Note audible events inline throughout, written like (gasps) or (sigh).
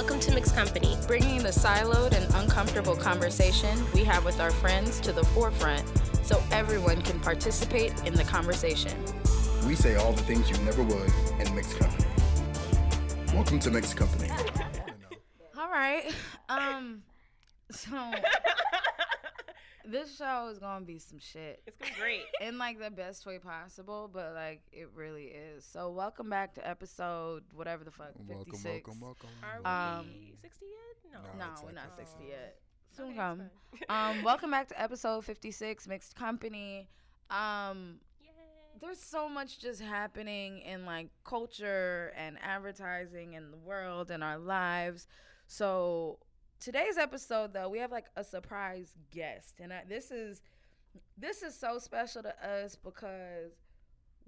Welcome to Mixed Company. bringing the siloed and uncomfortable conversation we have with our friends to the forefront so everyone can participate in the conversation. We say all the things you never would in mixed company. Welcome to mixed company. (laughs) All right. Um so this show is going to be some shit It's going to be great. (laughs) in like the best way possible, but like it really is. So welcome back to episode whatever the fuck 56. Welcome, welcome, welcome. Are Um, we 60 yet? No. No. No, we're like not 50. 60 yet. Soon Okay, come. Um (laughs) welcome back to episode 56 Mixed Company. Um Yay. there's so much just happening in like culture and advertising in the world and our lives. So today's episode though, we have like a surprise guest, and I, this is this is so special to us because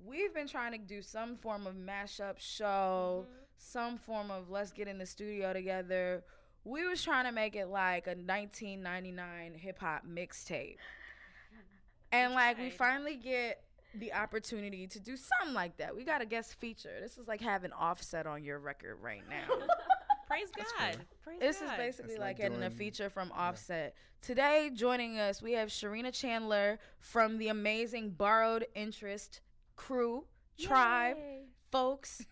we've been trying to do some form of mashup show, Mhm. some form of let's get in the studio together. We was trying to make it like a 1999 hip hop mixtape. And like we finally get the opportunity to do something like that. We got a guest feature. This is like having offset on your record right now. (laughs) Praise That's God. fair. Praise this is basically like, like getting a feature from Offset. Today, joining us, we have Sharina Chandler from the amazing Borrowed Interest crew, tribe, Yay. Folks,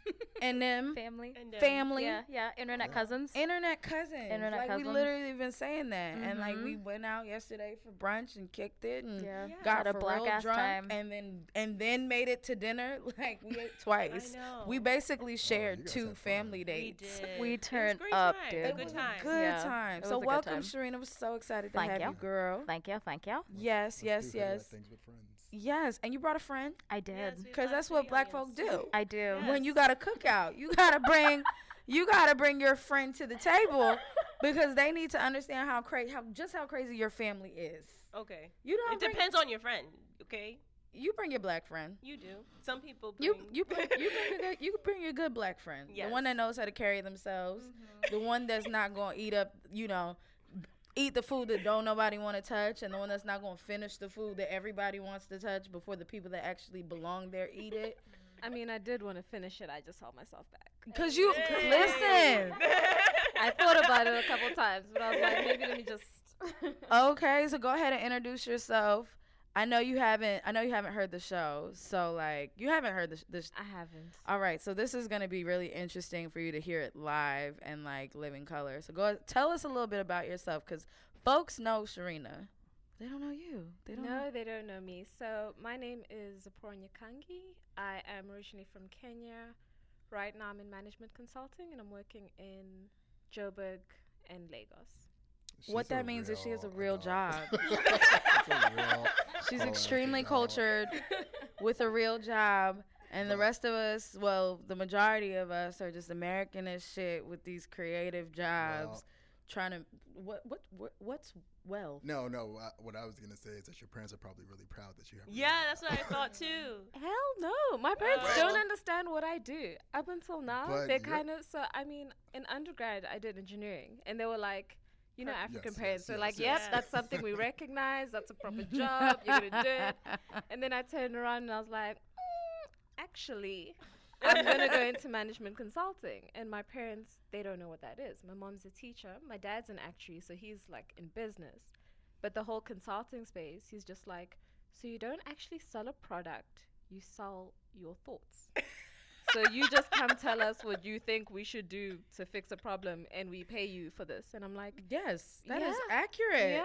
and them (laughs) family. And, um, family. Yeah, yeah. Internet cousins. Internet cousins. Internet like we literally been saying that, and like we went out yesterday for brunch and kicked it, and yeah. Yeah. got a for black real ass drunk, time. and then and then made it to dinner. (laughs) Like we ate I twice. know. We basically shared you guys two family We dates. did. We It was a turned up, time. dude. A It good time. good Yeah, time. So was a good welcome, time. Sharina. We're so excited to Thank have you, you. girl. Thank you, thank you. Yes, yes, Let's do Hood Rat yes, Things with friends. Yes. And you brought a friend I did. Because brought that's what black folk audience. do. I do. Yeah. When you got a cookout, you gotta bring, (laughs) you gotta bring your friend to the table (laughs) because they need to understand how crazy, how just how crazy your family is. Okay. You don't. It bring, depends on your friend, okay? You bring your black friend. You do. Some people bring. You you bring, you bring your good, you bring (laughs) your good black friend. The one that knows how to carry themselves. Mm-hmm. The one that's not gonna eat up, you know, eat the food that don't nobody want to touch, and the one that's not gonna finish the food that everybody wants to touch before the people that actually belong there eat it. I mean, I did want to finish it. I just held myself back. Cause you listen. I thought about it a couple times, but I was like, maybe let me just. (laughs) Okay, so go ahead and introduce yourself. I know you haven't. I know you haven't heard the show, so like you haven't heard the sh- the. Sh- I haven't. all right, so this is gonna be really interesting for you to hear it live and like living color. So go tell us a little bit about yourself, cause folks know Sharina, they don't know you. They don't. No, know. they don't know me. So my name is Zapor Nyakangi. I am originally from Kenya. Right now, I'm in management consulting, and I'm working in Joburg and Lagos. What that a means is she has a real adult. job. (laughs) She's a real (laughs) She's Oh, extremely cultured with a real job. And the rest of us, well, the majority of us are just American as shit with these creative jobs, Well- trying to what what, what what's well. No, no. Uh, what I was gonna say is that your parents are probably really proud that you have. yeah, job. that's what I thought too. (laughs) Hell no. My parents Well- don't understand what I do. Up until now, they're you're- kind of so. I mean, in undergrad, I did engineering, and they were like, you know, African Yes, parents. yes, They're yes, like, yes. yep, that's something we recognize. That's a proper (laughs) job. You're gonna do it. And then I turned around and I was like, mm, actually, I'm gonna go into management consulting. And my parents, they don't know what that is. My mom's a teacher. My dad's an actuary, so he's like in business. But the whole consulting space, he's just like, so you don't actually sell a product, you sell your thoughts. So you just come tell us what you think we should do to fix a problem, and we pay you for this. And I'm like, yes, that is Yeah. accurate. yeah.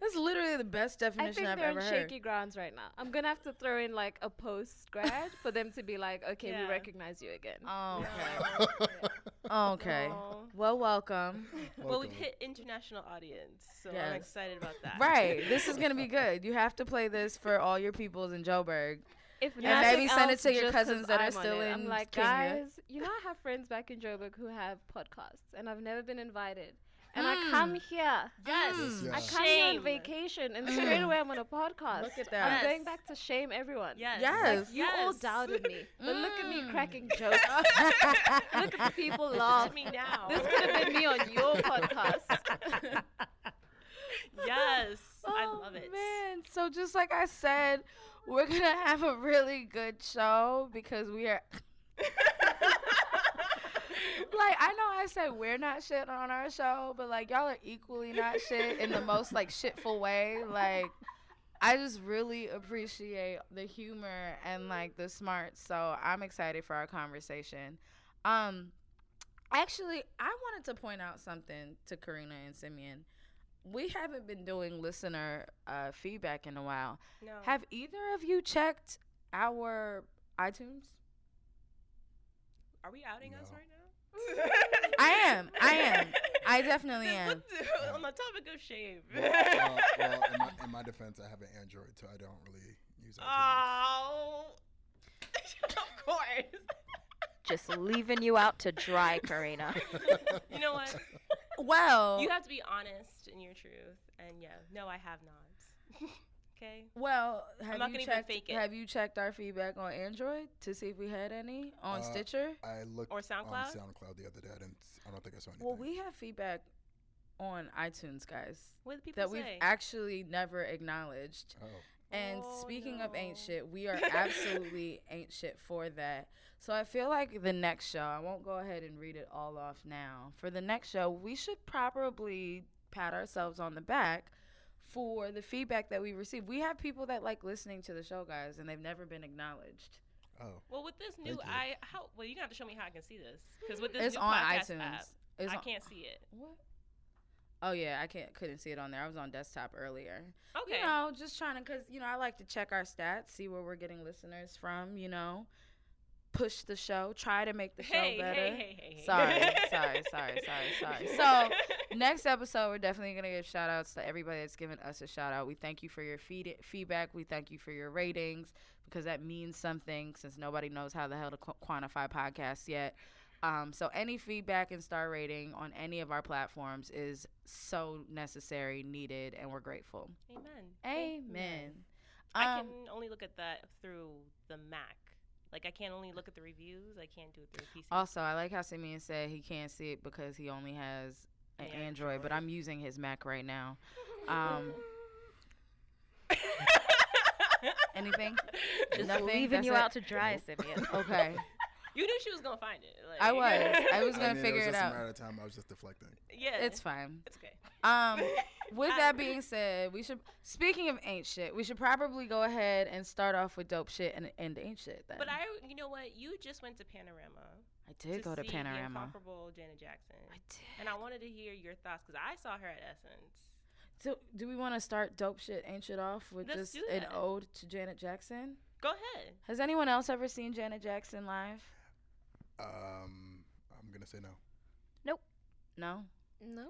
That's literally the best I definition think I've they're ever in heard. shaky grounds right now. I'm gonna have to throw in like a post grad for them to be like, okay, Yeah. we recognize you again. Oh, Yeah. (laughs) okay. okay. Well, welcome. Well, we've hit international audience, so Yes. I'm excited about that. Right. This is gonna be good. You have to play this for all your peoples in Joburg. If And nothing maybe send it to your cousins that are I'm on still in I'm like, Kenya. guys, you know, I have friends back in Joburg who have podcasts, and I've never been invited. And Hmm. I come here. Yes. Mm. I Yeah. come here on vacation, and straight away I'm on a podcast. (laughs) Look at that. I'm that. going back to shame everyone. Yes. Yes. You all doubted me, but look at me Mm. cracking (laughs) jokes. look at the people Listen laugh. me now. This could have been me on your (laughs) podcast. yes. I Oh, love it. Man, so just like I said, we're gonna have a really good show because we are. (laughs) like I know I said we're not shit on our show, but like y'all are equally not shit in the most like shitful way. Like I just really appreciate the humor and like the smarts. So I'm excited for our conversation. Um actually I wanted to point out something to Karina and Simeon. We haven't been doing listener uh, feedback in a while. No. Have either of you checked our iTunes? Are we outing us right now? (laughs) I am. I am. I definitely (laughs) am. What the- On the topic of shame. Well, well, well, in, my, in my defense, I have an Android, so I don't really use iTunes. oh. (laughs) of course. Just leaving you out to dry, Karina. You know what? Well, You have to be honest in your truth. And yeah, no, I have not. (laughs) okay. well, have not you gonna even checked? fake it. Have you checked our feedback on Android to see if we had any on Uh, Stitcher? I looked Or on SoundCloud? SoundCloud the other day. I didn't. I don't think I saw anything. Well, we have feedback on iTunes, guys, What do people that say? we've actually never acknowledged. Oh, And Oh, speaking of ain't shit, we are (laughs) absolutely ain't shit for that. So I feel like the next show, I won't go ahead and read it all off now. For the next show, we should probably pat ourselves on the back for the feedback that we received. We have people that like listening to the show, guys, and they've never been acknowledged. oh. well, with this new, I how well you got to show me how I can see this because with this It's new on podcast iTunes. app, It's I on- can't see it. What? Oh yeah, I can't couldn't see it on there. I was on desktop earlier. Okay. You know, just trying to, cause you know, I like to check our stats, see where we're getting listeners from. You know, push the show, try to make the show hey, better. hey, hey. Sorry, sorry, sorry, (laughs) sorry, sorry. So (laughs) next episode, we're definitely gonna give shout outs to everybody that's given us a shout out. We thank you for your feed- feedback. We thank you for your ratings because that means something. Since nobody knows how the hell to qu- quantify podcasts yet. Um, so any feedback and star rating on any of our platforms is so necessary, needed, and we're grateful. Amen. Amen. I Um, can only look at that through the Mac. Like I can't only look at the reviews. I can't do it through a PC. Also, I like how Simeon said he can't see it because he only has an An Android, but I'm using his Mac right now. (laughs) Um, (laughs) anything? Just Nothing? leaving That's you it? out to dry, Simeon. Okay. (laughs) you knew she was gonna find it. Like, I was. I was (laughs) gonna mean, figure it it was just out. a matter of time. I was just deflecting. Yeah. It's fine. It's okay. Um, (laughs) with that being said, we should. Speaking of ain't shit, we should probably go ahead and start off with dope shit and end ain't shit. Then. But I, you know what? You just went to Panorama. I did go to see Panorama. incomparable Janet Jackson. I did. And I wanted to hear your thoughts because I saw her at Essence. So, do we want to start dope shit, ain't shit off with Let's just an ode to Janet Jackson? Go ahead. Has anyone else ever seen Janet Jackson live? Um, I'm gonna say no. Nope. No. No.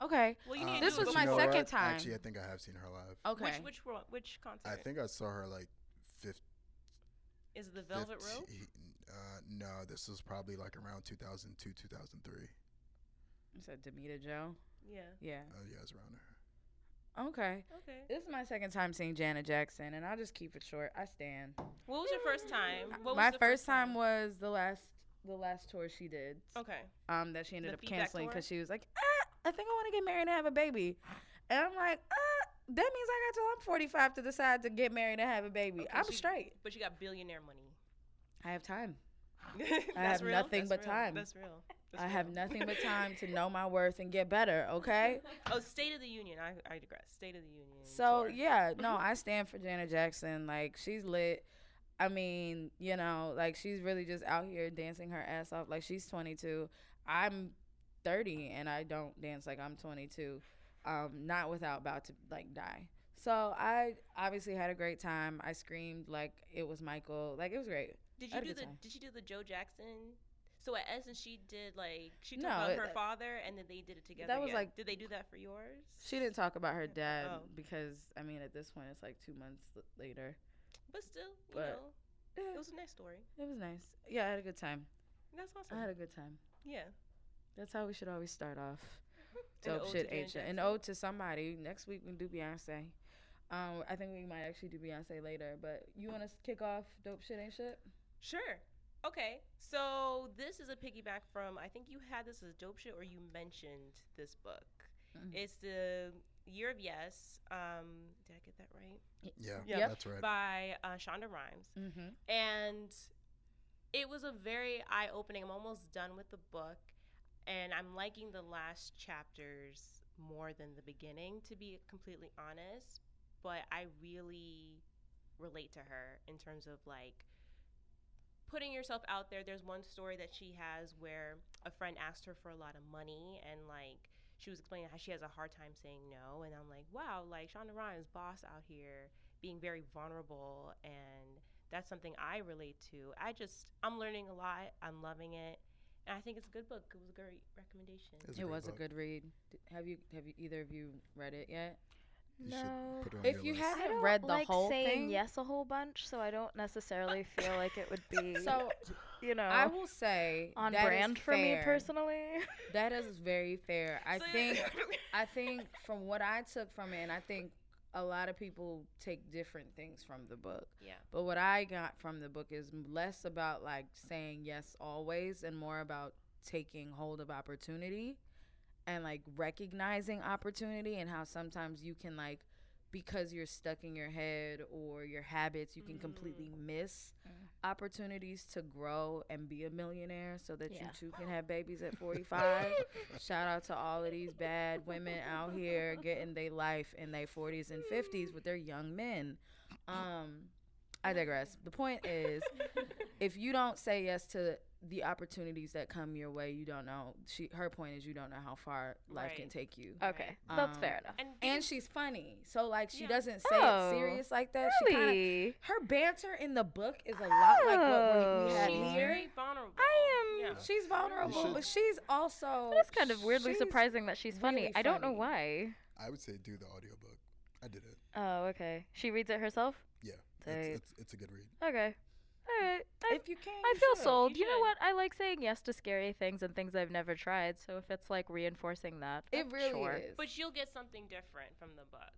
Okay. Well, you Um, need to This do it was you my know second what? time. Actually, I think I have seen her live. Okay. Which which ro- which concert? I think I saw her like 50. is it the Velvet Rope? Uh, no, this was probably like around 2002, 2003. You said Damita Jo. Yeah. Yeah. Oh yeah, it's around there. Okay. Okay. This is my second time seeing Janet Jackson, and I'll just keep it short. I stand. What was your first time? What was my the first time was the last the last tour she did. Okay. Um, that she ended The up canceling because she was like, ah, I think I want to get married and have a baby, and I'm like, ah, that means I got till I'm 45 to decide to get married and have a baby. Okay, I'm you- straight. But you got billionaire money. I have time. (laughs) That's have real? nothing That's but real. time. That's real. That's I have nothing but (laughs) time to know my worth and get better. Okay. (laughs) Oh, State of the Union. I, I digress. State of the Union. So tour. yeah, no, I stand for Janet Jackson. Like she's lit. I mean, you know, like she's really just out here dancing her ass off. Like she's 22. I'm 30 and I don't dance like I'm 22. Um, not without about to like die. So I obviously had a great time. I screamed like it was Michael. Like it was great. Did you do the time. Did you do the Joe Jackson? So at Essence, she did like she talked No, about it- her father, and then they did it together. that was yeah. like- Did they do that for yours? She didn't talk about her dad Oh. because I mean at this point it's like two months later. But still, you But- know, Yeah, it was a nice story. it was nice. Yeah, I had a good time. That's awesome. I had a good time. yeah. That's how we should always start off. (laughs) Dope shit, to ain't shit. An Jackson. ode to somebody. Next week we do Beyonce. Um, I think we might actually do Beyonce later. But you want to kick off dope shit, ain't shit? Sure. Okay. So this is a piggyback from I think you had this as dope shit or you mentioned this book. Mhm. It's the Year of Yes. Um, did I get that right? Yeah, Yep. that's right. By uh, Shonda Rhimes. Mm-hmm. and it was a very eye-opening i'm almost done with the book and I'm liking the last chapters more than the beginning, to be completely honest. But I really relate to her in terms of like putting yourself out there. There's one story that she has where a friend asked her for a lot of money and like she was explaining how she has a hard time saying no and I'm like, wow, like Shonda Rhimes boss out here being very vulnerable and that's something I relate to. I just I'm learning a lot. I'm loving it. And I think it's a good book. It was a great recommendation. It's It great was a good read. Have you have you either of you read it yet? You No. put it on If you list. have- I haven't don't read the like whole saying thing. yes a whole bunch, so I don't necessarily feel like it would be, (laughs) So (laughs) you know, I will say on brand for me personally. (laughs) That is very fair. I think (laughs) I think from what I took from it, and I think a lot of people take different things from the book. Yeah. But what I got from the book is less about like saying yes always and more about taking hold of opportunity and like recognizing opportunity and how sometimes you can like because you're stuck in your head or your habits, you can completely miss opportunities to grow and be a millionaire so that you Yeah. too can have babies at (laughs) 45. Shout out to all of these bad women out here getting their life in their 40s and 50s with their young men. Um, I digress. The point is, if you don't say yes to the opportunities that come your way, you don't know. She, her point is, you don't know how far life can take you. okay, that's Um, fair enough. And, And she's funny, so like she Yeah. doesn't say Oh, it serious like that. She kinda, Really? her banter in the book is a lot like what we, we had Oh. she's here. very vulnerable. I am- Yeah. She's vulnerable, should- but she's also. That's kind of weirdly surprising that she's funny. really I don't know why. I would say do the audiobook. I did it. Oh, okay. She reads it herself. Yeah. It's, it's, it's a good read. Okay. All right. I, If you can, I you feel should. sold. You You know what? I like saying yes to scary things and things I've never tried. So if it's like reinforcing that, It then really sure. is. But you'll get something different from the book.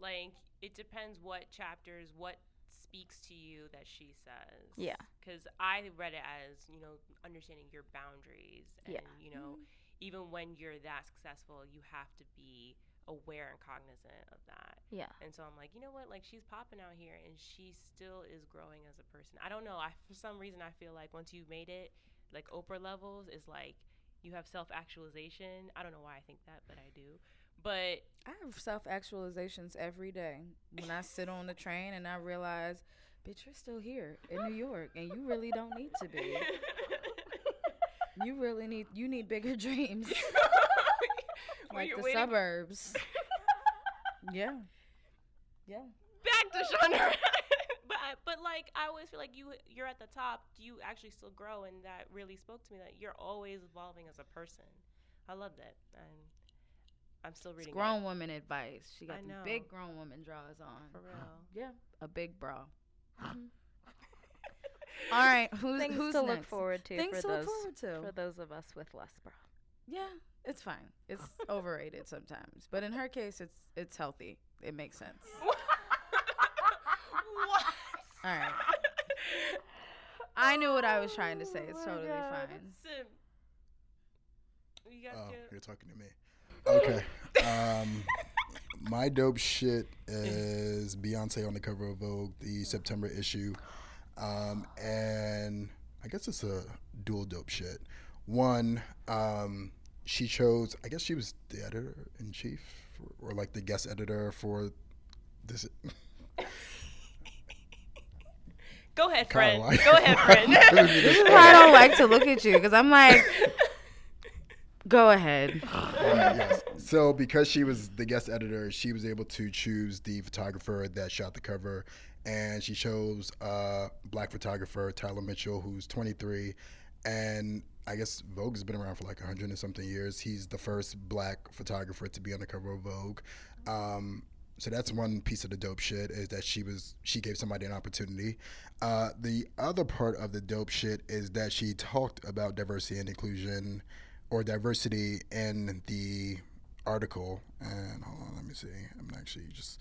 Like it depends what chapters, what speaks to you that she says. Yeah. Because I read it as you know understanding your boundaries, and Yeah. you know mm-hmm. even when you're that successful, you have to be aware and cognizant of that. Yeah. And so I'm like, you know what? Like she's popping out here, and she still is growing as a person. I don't know. I for some reason I feel like once you've made it, like Oprah levels is like you have self actualization. I don't know why I think that, but I do. But I have self actualizations every day when I sit on the train and I realize, bitch, you're still here in New York, and you really don't need to be. (laughs) You really need you need bigger (laughs) dreams, When (laughs) like the waiting- suburbs. (laughs) yeah, yeah. back to Shonda. (laughs) but I, but like I always feel like you you're at the top. Do You actually still grow, and that really spoke to me. That you're always evolving as a person. I love that, and I'm still It's reading. grown woman advice. She got the big grown woman draws on. for real. (gasps) Yeah, a big bra. (laughs) All right, who's Things who's to look forward to Things for to those look forward for those of us with less bra. Yeah, it's fine. It's (laughs) overrated sometimes, but in her case, it's it's healthy. It makes sense. (laughs) what? All right. I knew what I was trying to say. It's Oh totally God. fine. Sim, you got Oh, to. you're talking to me. Okay. um, my dope shit is Beyonce on the cover of Vogue, the September issue. Um, and I guess it's a dual dope shit. One, um, she chose, I guess she was the editor in chief or, or like the guest editor for this. Go ahead, (laughs) friend. why- Go ahead, friend. Look at me, This this- is why I don't like to look at you because I'm like, go ahead. Alright, (laughs) yes. So because she was the guest editor, she was able to choose the photographer that shot the cover, and she chose a black photographer Tyler Mitchell, who's 23, and I guess Vogue has been around for like 100 and something years. He's the first black photographer to be on the cover of Vogue. Um, so that's one piece of the dope shit is that she was she gave somebody an opportunity. Uh, the other part of the dope shit is that she talked about diversity and inclusion or diversity in the article. And hold on, let me see. I'm actually just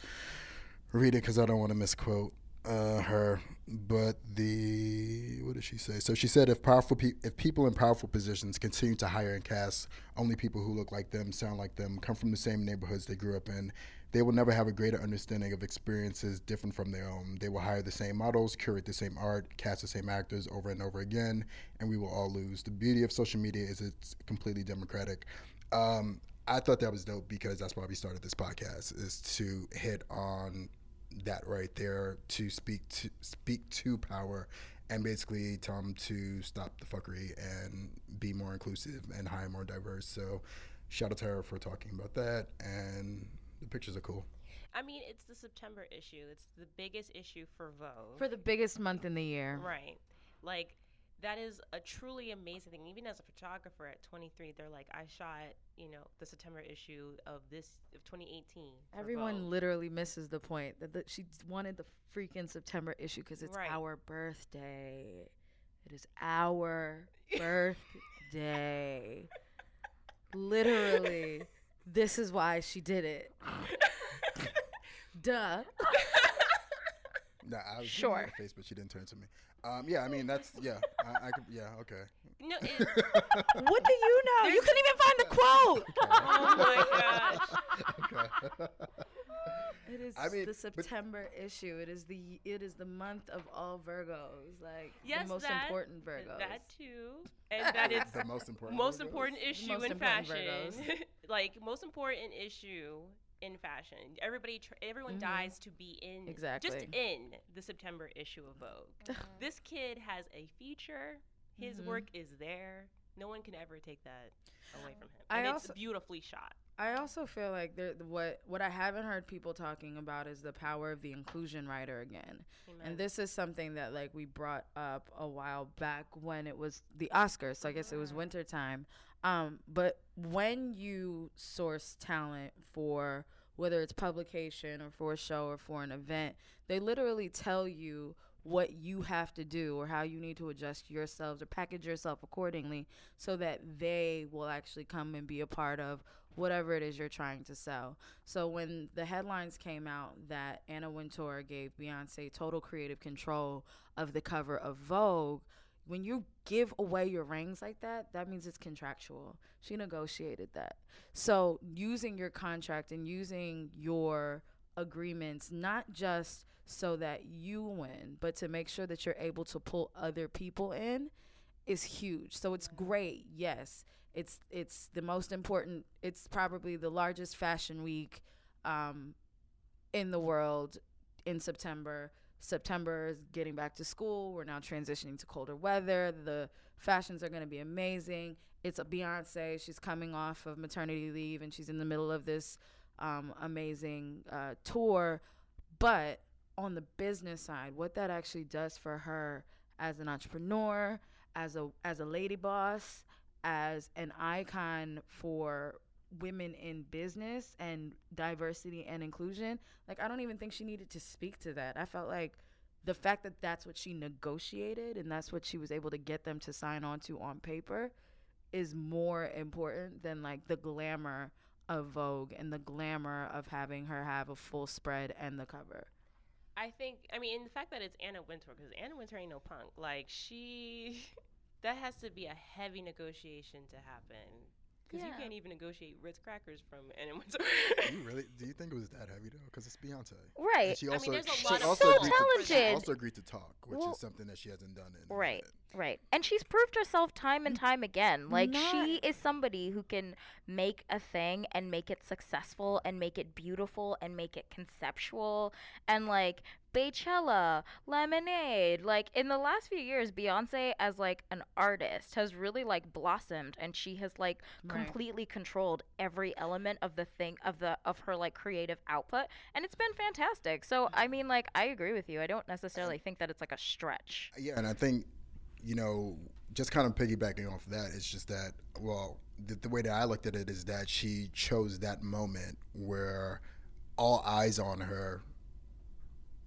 read it because I don't want to misquote. Uh, her, but the what did she say? So she said if powerful pe- if people in powerful positions continue to hire and cast only people who look like them, sound like them, come from the same neighborhoods they grew up in, they will never have a greater understanding of experiences different from their own. They will hire the same models, curate the same art, cast the same actors over and over again, and we will all lose. The beauty of social media is it's completely democratic. Um, I thought that was dope because that's why we started this podcast is to hit on that right there to speak to speak to power and basically tell them to stop the fuckery and be more inclusive and hire more diverse. So shout out to her for talking about that and the pictures are cool. I mean, it's the September issue. It's the biggest issue for Vogue. For the biggest month in the year. right. Like that is a truly amazing thing. Even as a photographer at 23, they're like, I shot, you know, the September issue of this of 2018. Everyone Vogue." literally misses the point that the, she wanted the freaking September issue because it's Right. our birthday. It is our (laughs) birthday. literally, this is why she did it. (laughs) Duh. Nah, I was Sure. in her face, but she didn't turn to me. Um, yeah, I mean that's yeah, I, I could yeah, okay. No, (laughs) it, What do you know? You couldn't even find the quote. (laughs) oh my gosh. okay. It is I mean, the but- September issue. It is the it is the month of all Virgos, like Yes, the most that- important Virgos. That too, and that (laughs) it's the most important. most Virgos? important issue most in important fashion. like most important issue in fashion. Everybody, tr- everyone Mhm. dies to be in exactly just in the September issue of Vogue. (laughs) this kid has a feature. His Mhm. work is there. No one can ever take that away from him. I And also- it's beautifully shot. I also feel like there what what I haven't heard people talking about is the power of the inclusion writer again. Amen. And this is something that like we brought up a while back when it was the Oscars. So I guess it was winter time. Um, but when you source talent for whether it's publication or for a show or for an event, they literally tell you what you have to do or how you need to adjust yourselves or package yourself accordingly so that they will actually come and be a part of whatever it is you're trying to sell. So when the headlines came out that Anna Wintour gave Beyonce total creative control of the cover of Vogue, when you give away your rings like that, that means it's contractual. She negotiated that. So using your contract and using your agreements not just so that you win, but to make sure that you're able to pull other people in is huge. So it's great. Yes. It's it's the most important. It's probably the largest fashion week um, in the world in September. September is getting back to school. We're now transitioning to colder weather. The fashions are going to be amazing. It's a Beyonce. She's coming off of maternity leave and she's in the middle of this um, amazing uh, tour. But on the business side, what that actually does for her as an entrepreneur, as a as a lady boss, as an icon for women in business and diversity and inclusion, like I don't even think she needed to speak to that. I felt like the fact that that's what she negotiated and that's what she was able to get them to sign on to on paper is more important than like the glamour of Vogue and the glamour of having her have a full spread and the cover. I think, I mean, the fact that it's Anna Wintour, because Anna Wintour ain't no punk. Like, she, (laughs) that has to be a heavy negotiation to happen. Because you Yeah. can't even negotiate Ritz crackers from (laughs) Anna Wintour. Do you really? Do you think it was that heavy though? Because it's Beyonce. Right. And she I mean, also, there's she also So agreed to- she also agreed to talk, which Well- is something that she hasn't done in. a Right. Minute. Right. And she's proved herself time and time again. Like Not- she is somebody who can make a thing and make it successful and make it beautiful and make it conceptual and like Beychella, Lemonade. Like in the last few years Beyonce as like an artist has really like blossomed and she has like Right. completely controlled every element of the thing of the of her like creative output and it's been fantastic. So mm. I mean like I agree with you. I don't necessarily think that it's like a stretch. Yeah, and I think, you know, just kind of piggybacking off of that, it's just that, well, the, the way that I looked at it is that she chose that moment where all eyes on her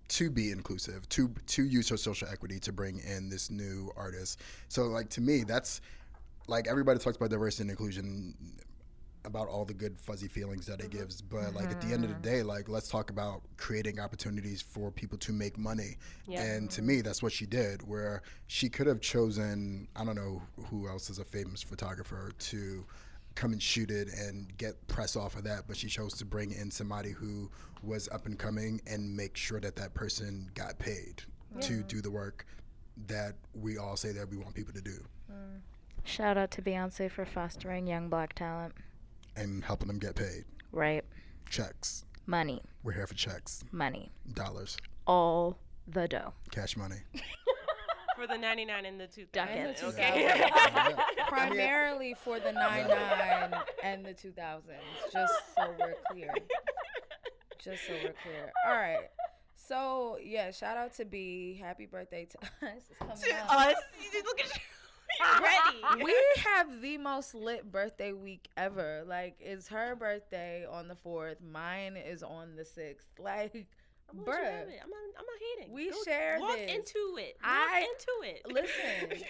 to be inclusive, to to use her social equity to bring in this new artist. So, like to me, that's like everybody talks about diversity and inclusion. About all the good fuzzy feelings that it mm-hmm. gives, but like at the end of the mm-hmm. day, like let's talk about creating opportunities for people to make money. Yeah. And to me, that's what she did. Where she could have chosen, I don't know who else is a famous photographer to come and shoot it and get press off of that, but she chose to bring in somebody who was up and coming and make sure that that person got paid to do the work that we all say that we want people to do mm. Shout out to Beyonce for fostering young black talent. And helping them get paid. Right. Checks. Money. We're here for checks, Money. dollars, All the dough. cash money. (laughs) For the 99 and the 2000. And Okay. Yeah. (laughs) (laughs) Primarily for the 99 and the 2000s, just so we're clear. Just so we're clear. All right. So, yeah, shout out to B. Happy birthday to us. It's coming up. Us. Look at you. Ready. (laughs) we have the most lit birthday week ever. Like, it's her birthday on the 4th. Mine is on the 6th. Like, I'm gonna let bruh. it. I'm not, I'm not hating. We Go- share walk this. into it. Walk I- into it. (laughs) Listen,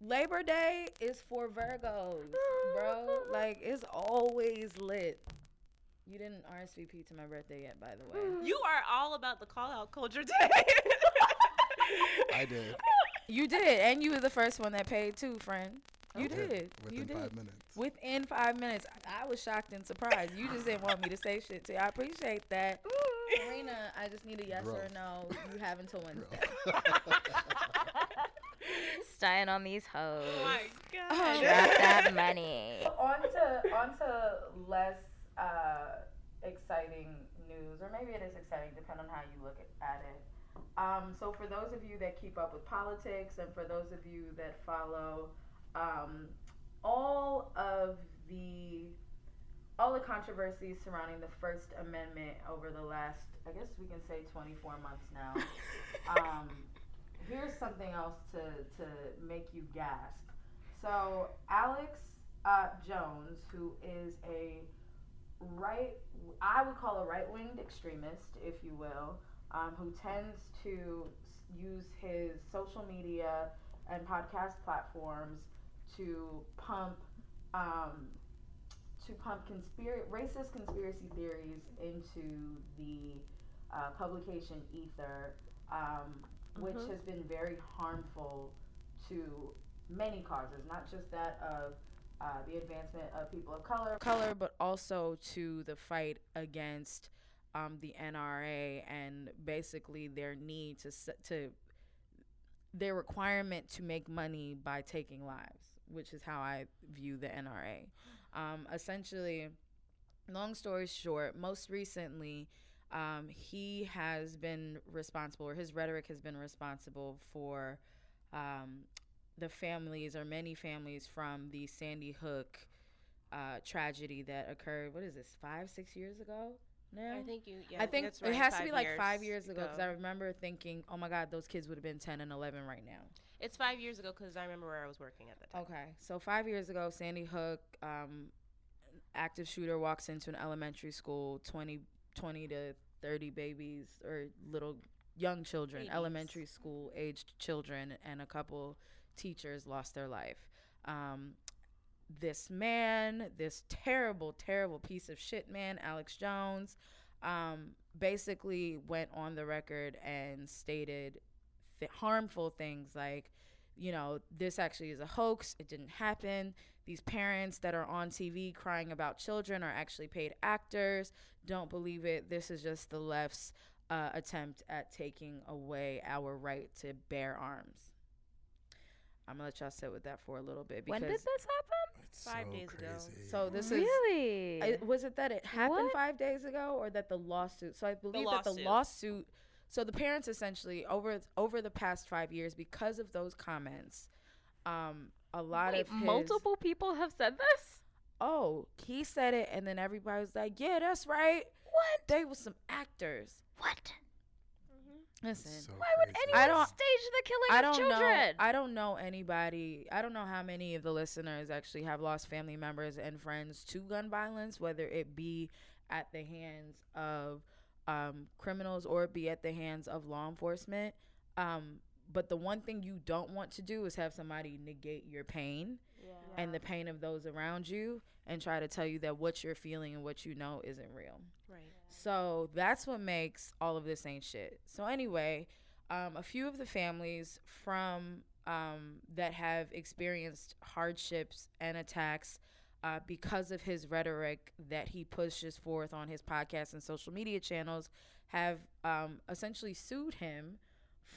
Labor Day is for Virgos, bro. Like, it's always lit. You didn't RSVP to my birthday yet, by the way. You are all about the call out culture today. (laughs) I did. You did, and you were the first one that paid too, friend. You Okay, did. Within you did. five minutes. Within five minutes, I I was shocked and surprised. You just didn't want me to say shit to you. I appreciate that. Serena, I just need a yes or Bro. a no. You have until Wednesday. (laughs) Stying on these hoes. oh my Oh, god. Drop that money. (laughs) on to on to less uh, exciting news, or maybe it is exciting, depending on how you look at, at it. Um, so, for those of you that keep up with politics, and for those of you that follow um, all of the all the controversies surrounding the First Amendment over the last, I guess we can say, 24 months now. (laughs) um, here's something else to to make you gasp. So Alex uh, Jones, who is a right, I would call a right-winged extremist, if you will, um, who tends to use his social media and podcast platforms to pump um, to pump conspiracy racist conspiracy theories into the uh, publication Ether, um, which Mhm. has been very harmful to many causes, not just that of uh, the advancement of people of color, color, but also to the fight against um, the NRA and basically their need to to their requirement to make money by taking lives, which is how I view the NRA. Um, essentially, long story short, most recently, um, he has been responsible, or his rhetoric has been responsible for um, the families or many families from the Sandy Hook uh, tragedy that occurred. What is this? Five, six years ago now. I think you. Yeah, I think that's it has to be like five years ago because I remember thinking, "Oh my God, those kids would have been ten and eleven right now." It's five years ago because I remember where I was working at the time. Okay, so five years ago, Sandy Hook, um, active shooter walks into an elementary school, 20, 20 to thirty babies or little young children, Babies. elementary school aged children, and a couple teachers lost their life. Um, this man, this terrible, terrible piece of shit man, Alex Jones, um, basically went on the record and stated th- harmful things like, you know, this actually is a hoax. It didn't happen. These parents that are on TV crying about children are actually paid actors. Don't believe it. This is just the left's uh, attempt at taking away our right to bear arms. I'm gonna let y'all sit with that for a little bit because When did this happen? It's Five so days ago. so this is really? Was it that it happened What? five days ago, or that the lawsuit? So I believe that the lawsuit. lawsuit. So the parents essentially over over the past five years, because of those comments, um, a lot Wait, of his, multiple people have said this. Oh, he said it, and then everybody was like, "Yeah, that's right." What? They were some actors. What? Listen, So Why would crazy. anyone I don't- stage the killing I don't children? know. I don't know anybody. I don't know how many of the listeners actually have lost family members and friends to gun violence, whether it be at the hands of um, criminals or it be at the hands of law enforcement. Um, but the one thing you don't want to do is have somebody negate your pain. and the pain of those around you and try to tell you that what you're feeling and what you know isn't real. Right. So that's what makes all of this ain't shit. So anyway, um, a few of the families from um, that have experienced hardships and attacks uh, because of his rhetoric that he pushes forth on his podcast and social media channels have um, essentially sued him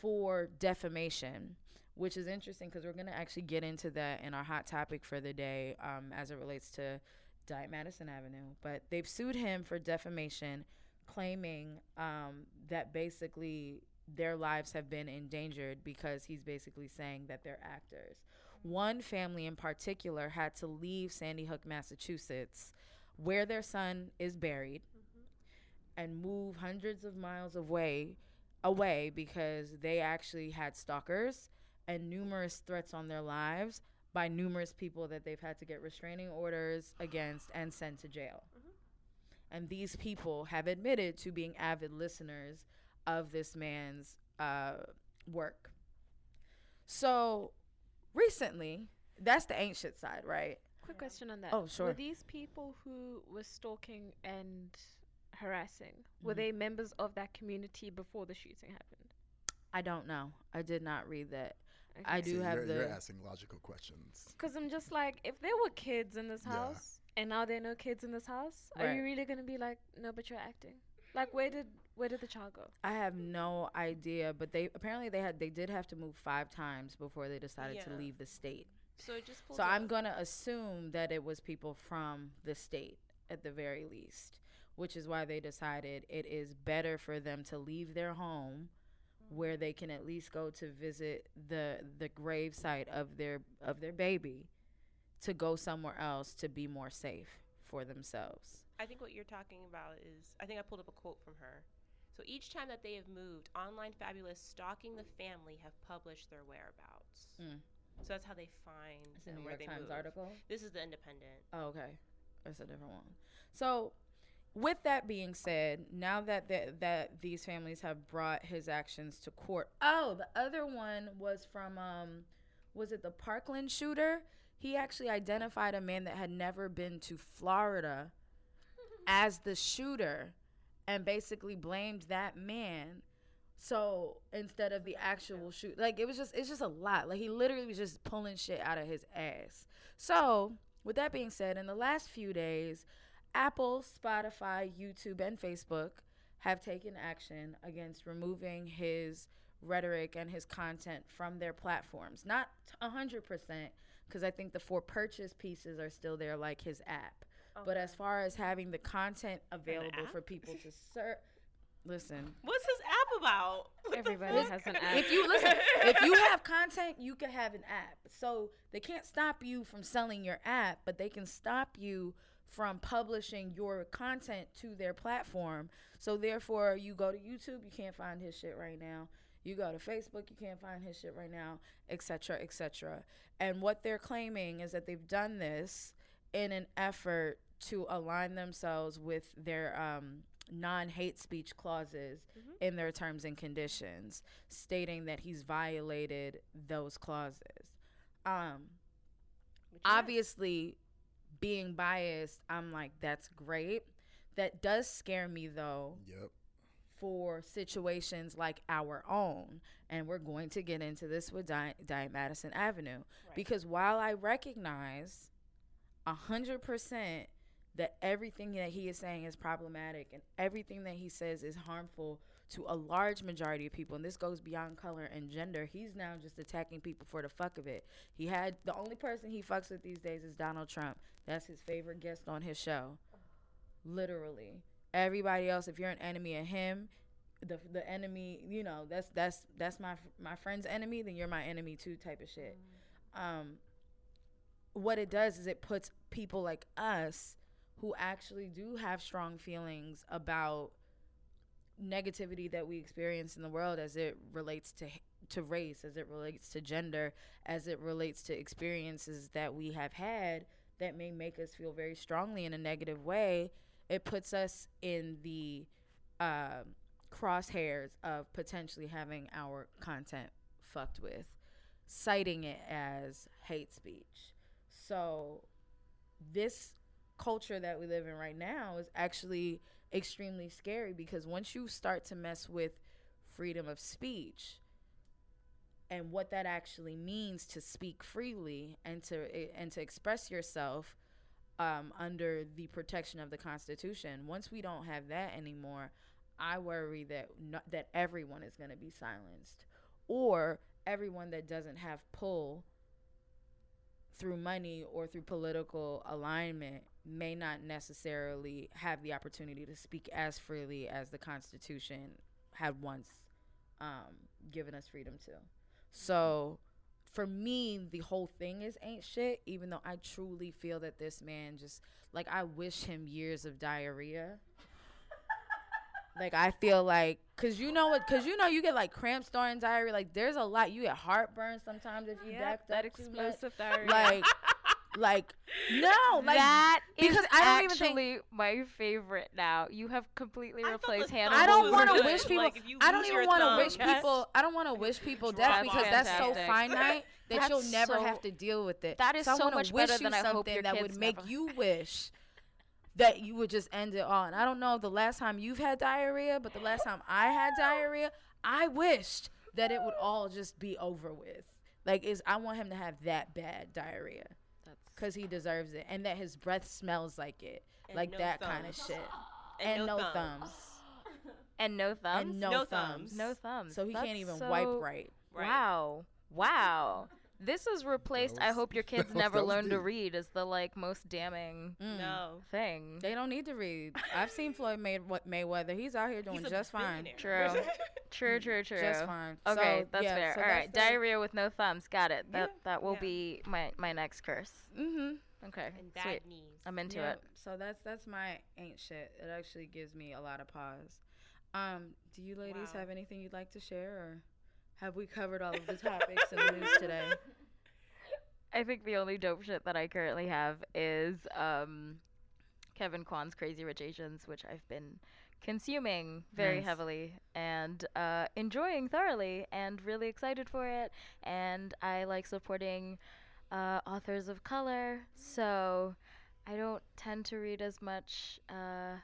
for defamation, which is interesting because we're going to actually get into that in our hot topic for the day um, as it relates to Diet Madison Avenue. But they've sued him for defamation, claiming um, that basically their lives have been endangered because he's basically saying that they're actors. One family in particular had to leave Sandy Hook, Massachusetts, where their son is buried, and move hundreds of miles away away because they actually had stalkers and numerous threats on their lives by numerous people that they've had to get restraining orders against and sent to jail. And these people have admitted to being avid listeners of this man's uh, work. So recently, that's the ancient side, right? Quick question on that. Oh, sure. Were these people who were stalking and harassing, were Mhm. they members of that community before the shooting happened? I don't know. I did not read that. I do See, have you're, the- you're asking logical questions. Because I'm just like, if there were kids in this Yeah. house and now there are no kids in this house, are you really gonna be like, no, but you're acting? Like, where did where did the child go? I have no idea, but they apparently they had they did have to move five times before they decided to leave the state. So it just So it I'm up. going to assume that it was people from the state at the very least, which is why they decided it is better for them to leave their home where they can at least go to visit the the grave site of their of their baby to go somewhere else to be more safe for themselves. I think what you're talking about is I think I pulled up a quote from her. So each time that they have moved, online fabulous stalking the family have published their whereabouts. Mm. So that's how they find It's a New where York they Times move. article. This is the Independent. Oh, okay. That's a different one. So, with that being said, now that the, that these families have brought his actions to court. Oh, the other one was from um was it the Parkland shooter? He actually identified a man that had never been to Florida (laughs) as the shooter and basically blamed that man. So instead of the actual shoot, like it was just it's just a lot. Like he literally was just pulling shit out of his ass. So with that being said, in the last few days, Apple, Spotify, YouTube, and Facebook have taken action against removing his rhetoric and his content from their platforms. Not a 100%, because I think the for purchase pieces are still there, like his app. But as far as having the content available for people to search, listen. What's his app about? What Everybody has an app. (laughs) If you listen, if you have content, you can have an app. So they can't stop you from selling your app, but they can stop you from publishing your content to their platform. So therefore, you go to YouTube, you can't find his shit right now. You go to Facebook, you can't find his shit right now, etc., etc. And what they're claiming is that they've done this in an effort to align themselves with their um, non-hate speech clauses in their terms and conditions, stating that he's violated those clauses. Um, obviously, being biased, I'm like, that's great. That does scare me though Yep. for situations like our own. And we're going to get into this with Di- Diet Madison Avenue. Because while I recognize a 100% that everything that he is saying is problematic and everything that he says is harmful to a large majority of people, and this goes beyond color and gender, he's now just attacking people for the fuck of it. He had the only person he fucks with these days is Donald Trump. That's his favorite guest on his show. Literally. Everybody else, if you're an enemy of him, the the enemy, you know, that's that's that's my my friend's enemy, then you're my enemy too, type of shit. Um, what it does is it puts people like us, who actually do have strong feelings about negativity that we experience in the world as it relates to to race, as it relates to gender, as it relates to experiences that we have had that may make us feel very strongly in a negative way. It puts us in the um crosshairs of potentially having our content fucked with, citing it as hate speech. So this culture that we live in right now is actually extremely scary because once you start to mess with freedom of speech and what that actually means to speak freely and to and to express yourself um, under the protection of the Constitution. Once we don't have that anymore, I worry that no, that everyone is going to be silenced, or everyone that doesn't have pull through money or through political alignment may not necessarily have the opportunity to speak as freely as the Constitution had once um, given us freedom to. So for me, the whole thing is ain't shit, even though I truly feel that this man just, like, I wish him years of diarrhea. (laughs) like, I feel like, cause you know what, cause you know you get like cramps during diarrhea. Like, there's a lot, you get heartburn sometimes if you Yep, back that up explosive diarrhea. Like, like, no, (laughs) like, that is because I don't even think- actually my favorite now. You have completely I replaced Hannah. I don't want to wish people. Like, if you I don't even want to wish yes. people. I don't want to wish people death off. because that's so Fantastic. finite (laughs) that you'll never so- have to deal with it. that is so, I so much wish better you than I hope something your that kids would make never- you (laughs) wish that you would just end it all. And I don't know the last time you've had diarrhea, but the last time I had diarrhea, I wished that it would all just be over with. Like, is I want him to have that bad diarrhea That's because he deserves it, and that his breath smells like it, And like no that kind of shit, (laughs) And, no, thumbs. thumbs, and no thumbs. and no, No thumbs. thumbs. no thumbs. So he That's can't even so- wipe right. Right. Wow. Wow. This is replaced. I hope your (laughs) kids was- never that was learn to read as the like most damning Mm. No. thing. They don't need to read. I've seen Floyd May- Mayweather. He's out here doing just fine. True. True, (laughs) true, true. Just fine. Okay, So, that's yeah, fair. so All right, that's the- diarrhea with no thumbs. Got it. That Yeah, that will yeah. be my my next curse. Mhm. Okay, And bad sweet. knees. I'm into Yeah, it. So that's that's my ain't shit. It actually gives me a lot of pause. Um, do you ladies Wow. have anything you'd like to share, or have we covered all of the topics in the news today? (laughs) I think the only dope shit that I currently have is um, Kevin Kwan's Crazy Rich Asians, which I've been consuming very Nice. heavily and uh, enjoying thoroughly, and really excited for it. And I like supporting uh, authors of color, so I don't tend to read as much uh,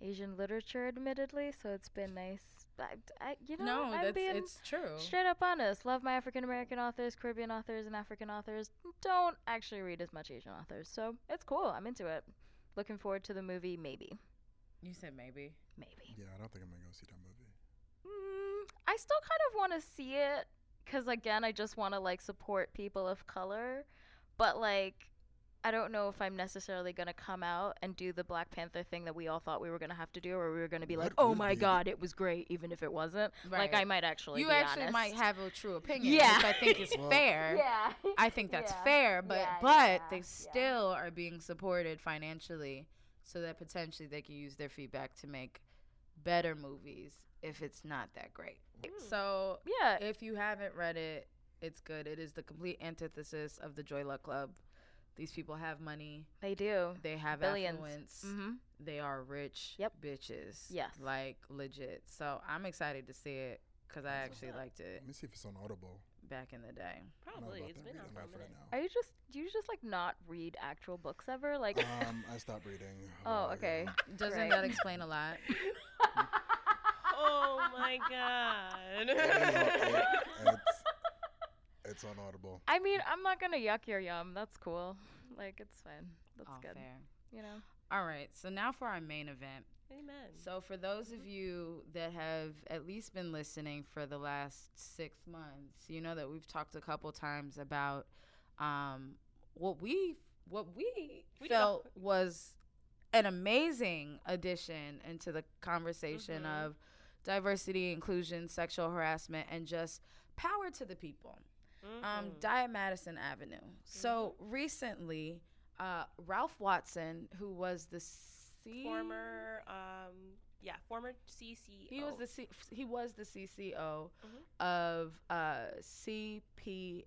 Asian literature, admittedly. So it's been nice. I, I, you know, no, I'm that's being it's true. Straight up honest. Love my African American authors, Caribbean authors, and African authors. Don't actually read as much Asian authors. So it's cool. I'm into it. Looking forward to the movie, maybe. You said maybe. Maybe. Yeah, I don't think I'm gonna go see that movie. Mm, I still kind of want to see it because, again, I just want to, like, support people of color. But, like, I don't know if I'm necessarily going to come out and do the Black Panther thing that we all thought we were going to have to do, or we were going to be like, oh my be- God, it was great, even if it wasn't. Like, I might actually you be actually honest. might have a true opinion, Yeah. which I think is (laughs) Well- fair. Yeah. I think that's Yeah. fair, but Yeah, but yeah, they yeah. still are being supported financially, so that potentially they can use their feedback to make better movies if it's not that great. Mm. So Yeah. if you haven't read it, it's good. It is the complete antithesis of the Joy Luck Club. These people have money. They do. They have Billions. affluence. Mm-hmm. They are rich Yep. bitches. Yes. Like legit. So I'm excited to see it because I actually liked it Let me see if it's on Audible. back in the day. I don't know Probably. about It's that been reading out for a life right minute. now. Are you just do you just like not read actual books ever? Like um, I stopped reading. (laughs) Oh, okay. ago. (laughs) Doesn't Right. that explain a lot? (laughs) oh my god. It is on- it's, it's on Audible. I mean, I'm not gonna yuck your yum. That's cool. Like it's fine. That's oh, good. fair. You know. All right. So now for our main event. Amen. So for those of you that have at least been listening for the last six months, you know that we've talked a couple times about um, what we what we, We felt was an amazing addition into the conversation Mhm. of diversity, inclusion, sexual harassment, and just power to the people. Um, Mhm. Diet Madison Avenue. So recently, uh, Ralph Watson, who was the C- former, um, yeah, former CCO. he was the C- he was the CCO Mhm. of uh, CP+B,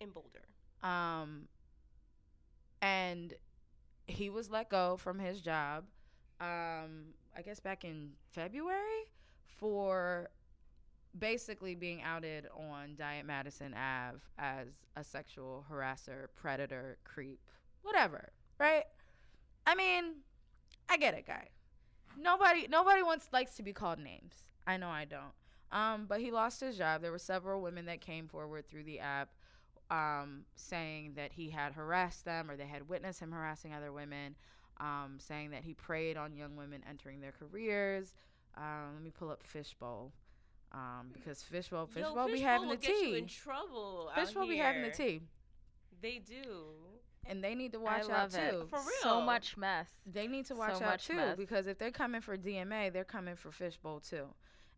in Boulder. um, and he was let go from his job. Um, I guess back in February for basically being outed on Diet Madison Ave as a sexual harasser, predator, creep, whatever, right? I mean, I get it, guy. Nobody nobody wants likes to be called names. I know I don't. Um, but he lost his job. There were several women that came forward through the app um, saying that he had harassed them or they had witnessed him harassing other women, um, saying that he preyed on young women entering their careers. Um, let me pull up Fishbowl. Um, because Fishbowl, Yo, Fishbowl be Fishbowl having the will get you in tea. trouble. Fishbowl be having the here. tea. They do. And they need to I watch out love it. too. For So much mess. They need to So watch out much too mess. because if they're coming for DMA, they're coming for Fishbowl too.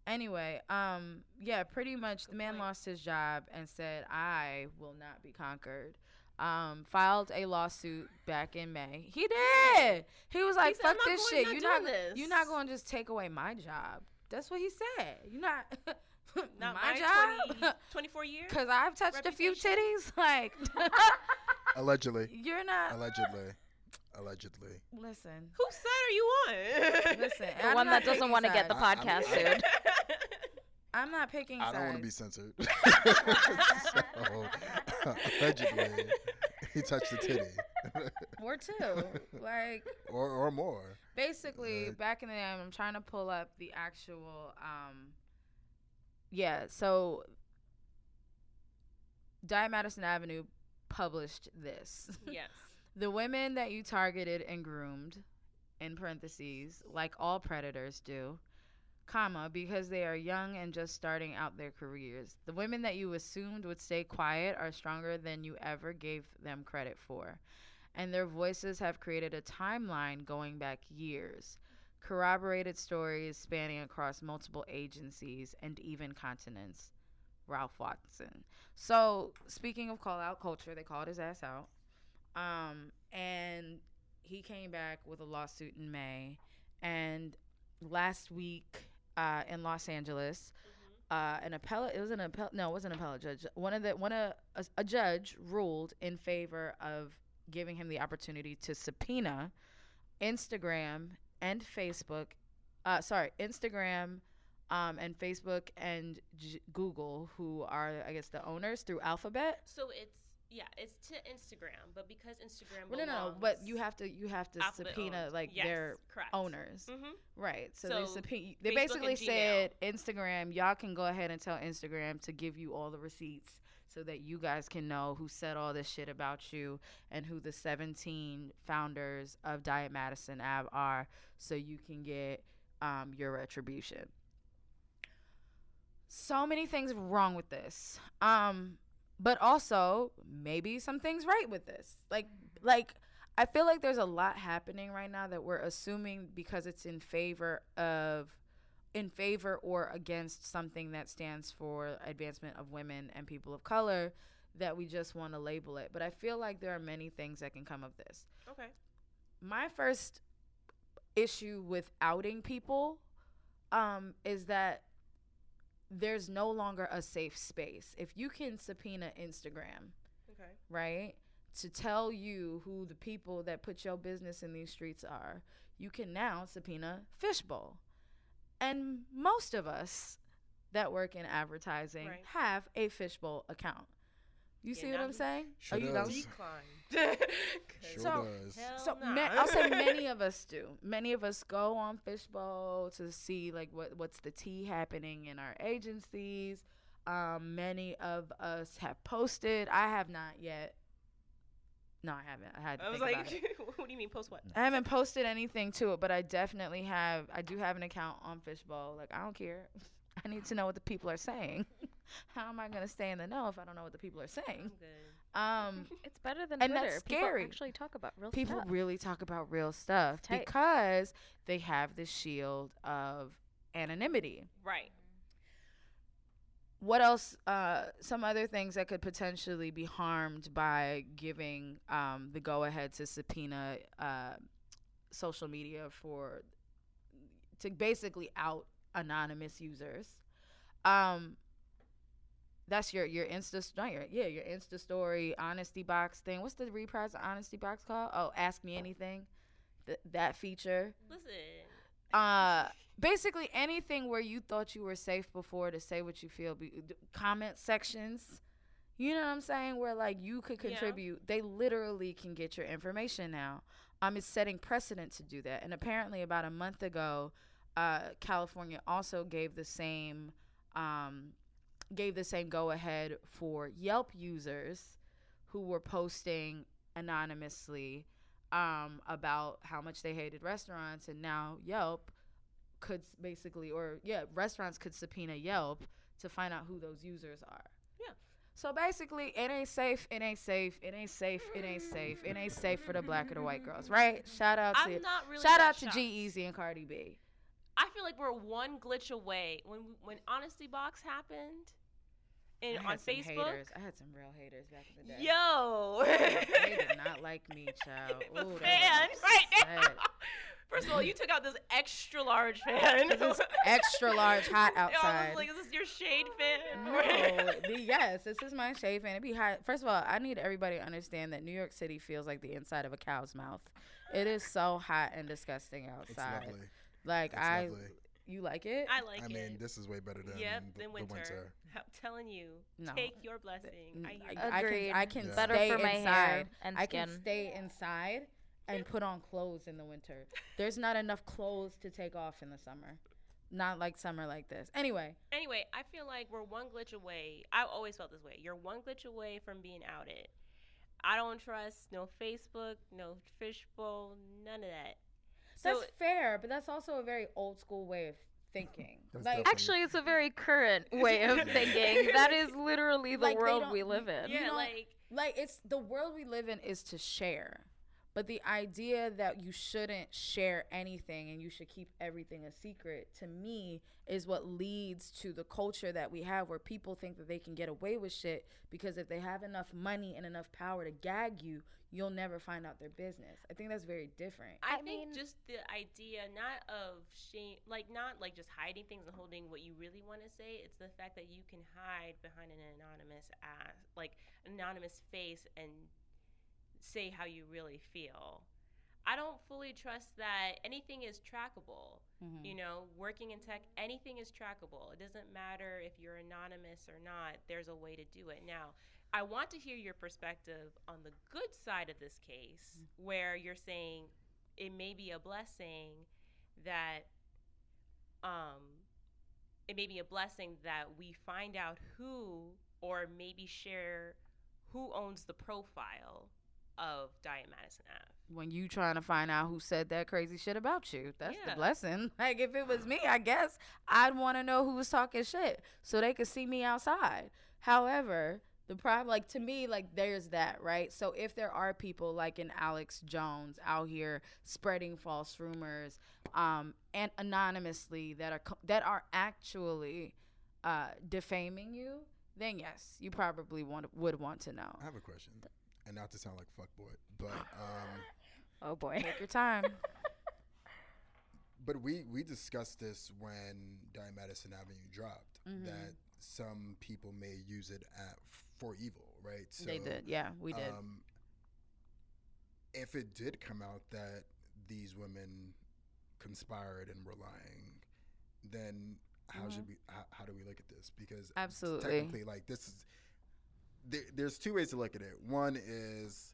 Anyway, um, yeah, pretty much the man lost his job and said, "I will not be conquered." Um, filed a lawsuit back in May. He did. He was like, said, "I'm "Fuck not this going- shit. You're not. this." You're not going to just take away my job." That's what he said. You're not. (laughs) Not my, my, job. 20, (laughs) 24 years. Cause I've touched a few titties. (laughs) Like, Allegedly. you're not. Allegedly. Allegedly. Listen. Whose side are you on? Listen, The I'm one that doesn't want to get the sides. I- I'm- podcast I- sued. I'm not picking I sides. don't want to be censored. so, allegedly, he touched the titty. or two. like or, or more. Basically Uh, back in the day, I'm trying to pull up the actual um yeah, so Diet Madison Avenue published this. (laughs) yes. the women that you targeted and groomed, in parentheses, like all predators do, comma, because they are young and just starting out their careers. The women that you assumed would stay quiet are stronger than you ever gave them credit for. And their voices have created a timeline going back years. Corroborated stories spanning across multiple agencies and even continents. Ralph Watson. So, speaking of call out culture, they called his ass out. Um, and he came back with a lawsuit in May. And last week uh, in Los Angeles, uh, an appellate, it was an appellate, no, it wasn't an appellate judge. One of the, one of, a, a judge ruled in favor of giving him the opportunity to subpoena Instagram and Facebook, uh, sorry, Instagram um, and Facebook and G- Google, who are, I guess, the owners through Alphabet. So it's yeah, it's to Instagram, but because Instagram Well, no, no, no, but you have to you have to Alphabet subpoena owned. like Yes, their correct. owners, Mhm. right? So, they subpoena. They Facebook basically said Instagram, y'all can go ahead and tell Instagram to give you all the receipts so that you guys can know who said all this shit about you and who the 17 founders of Diet Madison Ave are, so you can get um, your retribution. So many things wrong with this. Um, but also maybe some things right with this. Like like I feel like there's a lot happening right now that we're assuming because it's in favor of in favor or against something that stands for advancement of women and people of color that we just want to label it. But I feel like there are many things that can come of this Okay. my first issue with outing people um, is that there's no longer a safe space. If you can subpoena Instagram, Okay. right, to tell you who the people that put your business in these streets are, you can now subpoena Fishbowl. And most of us that work in advertising Right. have a Fishbowl account. You Yeah, see what I'm saying? Sure Are you does. Decline. (laughs) Sure So- does. So nah. ma- I'll say many of us do. Many of us go on Fishbowl to see like what what's the tea happening in our agencies. Um, many of us have posted. I have not yet. No, I haven't. I had I was like, (laughs) what do you mean post what? I haven't posted anything to it, but I definitely have. I do have an account on Fishbowl. Like I don't care. (laughs) I need to know what the people are saying. (laughs) How am I gonna stay in the know if I don't know what the people are saying? Um, It's better than And Twitter. that's People scary. actually talk about real people stuff. really talk about real stuff because they have the shield of anonymity. Right. What else? Uh, some other things that could potentially be harmed by giving um, the go ahead to subpoena uh, social media for to basically out anonymous users. Um, that's your your Insta not your yeah your Insta story honesty box thing. What's the reprise of honesty box called? Oh, ask me anything. Th- that feature. Listen. Uh, basically anything where you thought you were safe before to say what you feel. Be, comment sections. You know what I'm saying? Where like you could Yeah. contribute. They literally can get your information now. Um, it's setting precedent to do that. And apparently, about a month ago, uh, California also gave the same um, gave the same go ahead for Yelp users who were posting anonymously um, about how much they hated restaurants, and now Yelp could basically, or yeah, restaurants could subpoena Yelp to find out who those users are. Yeah. So basically, it ain't safe. It ain't safe. It ain't safe. It ain't safe. It ain't safe for the black or the white girls, right? Shout out to I'm not really shout out to. G-Eazy and Cardi B. I feel like we're one glitch away. When when Honesty Box happened, and I on Facebook, haters. I had some real haters back in the day. yo, they did not like me, (laughs) child. Ooh, fan right now. Upset. First of all, you took out this extra large fan. It's (laughs) extra large hot I was outside. like, is this your shade fan? (laughs) No, the, yes, this is my shade fan. It be hot. First of all, I need everybody to understand that New York City feels like the inside of a cow's mouth. It is so hot and disgusting It's outside. lovely. Like It's I, lovely. you like it? I like it. I it. mean, this is way better than yep, the, than the winter. winter. I'm telling you, No. take your blessing. N- I hear I, you. I can, I can Yeah. Better stay for my inside. hair and I can skin. stay inside and put on clothes in the winter. There's not enough clothes to take off in the summer. Not like summer like this. Anyway, Anyway, I feel like we're one glitch away. I've always felt this way. You're one glitch away from being outed. I don't trust no Facebook, no fishbowl, none of that. So that's fair, but that's also a very old school way of thinking. Like Actually, it's a very current way of thinking. (laughs) That is literally the Like, world we live in. yeah, know, like like it's the world we live in is to share but the idea that you shouldn't share anything and you should keep everything a secret to me is what leads to the culture that we have where people think that they can get away with shit because if they have enough money and enough power to gag you you'll never find out their business i think that's very different I, I think just the idea not of shame, like not like just hiding things and holding what you really want to say. It's the fact that you can hide behind an anonymous ass, like anonymous face, and say how you really feel. I don't fully trust that anything is trackable. Mhm. You know, working in tech, anything is trackable. It doesn't matter if you're anonymous or not, there's a way to do it. Now, I want to hear your perspective on the good side of this case, where you're saying it may be a blessing that um it may be a blessing that we find out who or maybe share who owns the profile of Diet Madison Ave. when you trying to find out who said that crazy shit about you. That's Yeah. the blessing. (laughs) Like if it was me i guess i'd want to know who was talking shit so they could see me outside. However the problem like to me like there's that right? So if there are people like an alex jones out here spreading false rumors um and anonymously that are co- that are actually uh defaming you then yes you probably want would want to know. I have a question, and not to sound like a fuckboy, but um, (laughs) Oh boy. take your time but we we discussed this when Diet Madison Avenue dropped Mhm. that some people may use it at, for evil, right? So, they did yeah we did Um, if it did come out that these women conspired and were lying, then how should we? How, how do we look at this? Because Mm-hmm. Absolutely. technically, like this is there, there's two ways to look at it. One is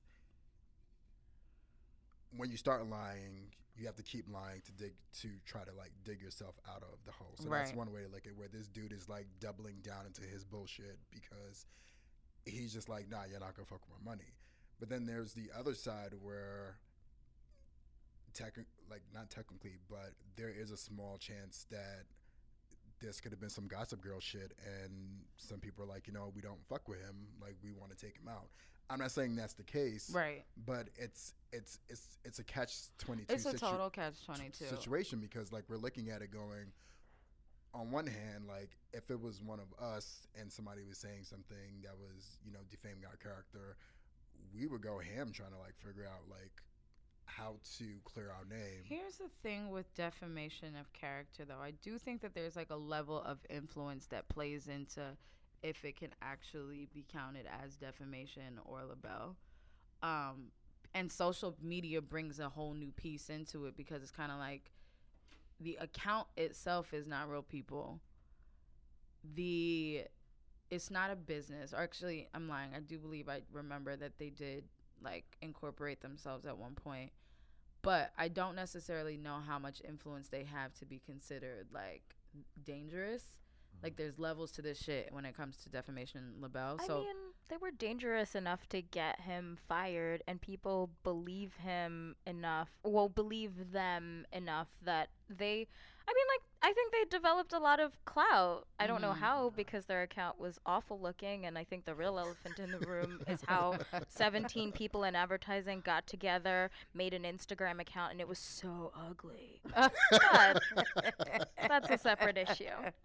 when you start lying, you have to keep lying to dig to try to like dig yourself out of the hole. So that's one way to look at it, where this dude is like doubling down into his bullshit because he's just like, nah, you're not gonna fuck with my money. But then there's the other side where tech like not technically, but there is a small chance that this could have been some gossip girl shit and some people are like, you know, we don't fuck with him, like we want to take him out. I'm not saying that's the case, right but it's it's it's it's a catch twenty two It's a total catch twenty two. situation because like we're looking at it going on one hand like if it was one of us and somebody was saying something that was you know defaming our character we would go ham trying to like figure out like how to clear our name Here's the thing with defamation of character, though. I do think that there's like a level of influence that plays into if it can actually be counted as defamation or libel. Um, and social media brings a whole new piece into it because it's kind of like the account itself is not real people. The it's not a business. Or actually, I'm lying. I do believe I remember that they did like incorporate themselves at one point. But I don't necessarily know how much influence they have to be considered like dangerous. Mm-hmm. Like there's levels to this shit when it comes to defamation and libel. I So mean, they were dangerous enough to get him fired, and people believe him enough. Well, believe them enough that they. I mean, like I think they developed a lot of clout. I don't know Mhm. how because their account was awful looking, and I think the real elephant in the room is (laughs) how 17 people in advertising got together, made an Instagram account, and it was so ugly. But that's a separate issue.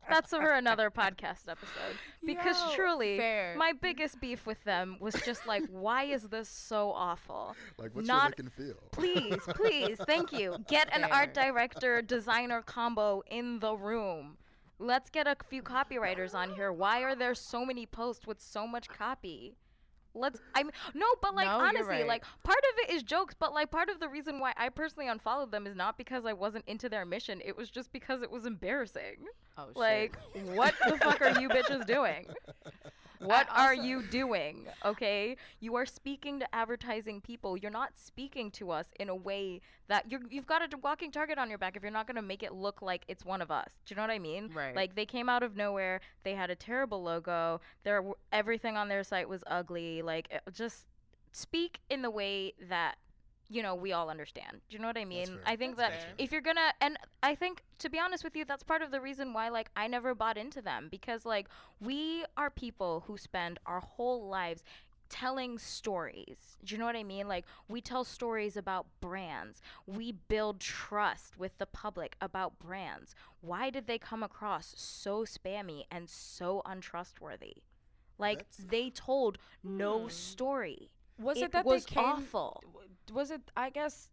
That's for another podcast episode. Because Yo, truly, fair. my biggest beef with them was just like, why is this so awful? Like, what's Not- your look and feel? Please, please, thank you. Get an art director designer combo in the room. Let's get a few copywriters on here. Why are there so many posts with so much copy? Let's I'm no, but like No, honestly, right. like part of it is jokes, but like part of the reason why I personally unfollowed them is not because I wasn't into their mission. It was just because it was embarrassing. oh, shit. Like, what the fuck are you bitches doing? (laughs) What are you doing? Okay, you are speaking to advertising people. You're not speaking to us in a way that you're, you've got a walking target on your back if you're not going to make it look like it's one of us. Do you know what I mean? Right. Like they came out of nowhere. They had a terrible logo. Their everything on their site was ugly. Like it- just speak in the way that you know we all understand. Do you know what I mean? I think That's that fair. if you're gonna and i think to be honest with you that's part of the reason why like i never bought into them because like we are people who spend our whole lives telling stories do you know what i mean like we tell stories about brands we build trust with the public about brands why did they come across so spammy and so untrustworthy like That's- they told no Hmm. story was it, it that was they came, awful Was it? I guess.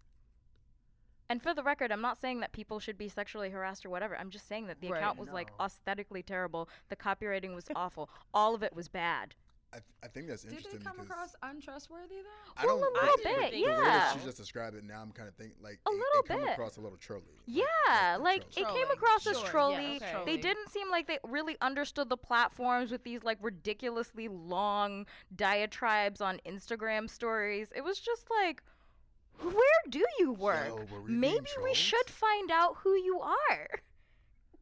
And for the record, I'm not saying that people should be sexually harassed or whatever. I'm just saying that the Right, account was like aesthetically terrible. The copywriting was (laughs) awful. All of it was bad. I, th- I think that's interesting. Did interesting they come across untrustworthy though? I don't. Well, a but little the- bit, but the way yeah. that she just described it now, I'm kind of thinking like A it, little it bit. across a little trolly. Yeah, that's the like troll. it came Trolling. across as Sure, trolly. yes, They didn't seem like they really understood the platforms with these like ridiculously long diatribes on Instagram stories. It was just like, where do you work? Yo, were we being Maybe we trolled? should find out who you are.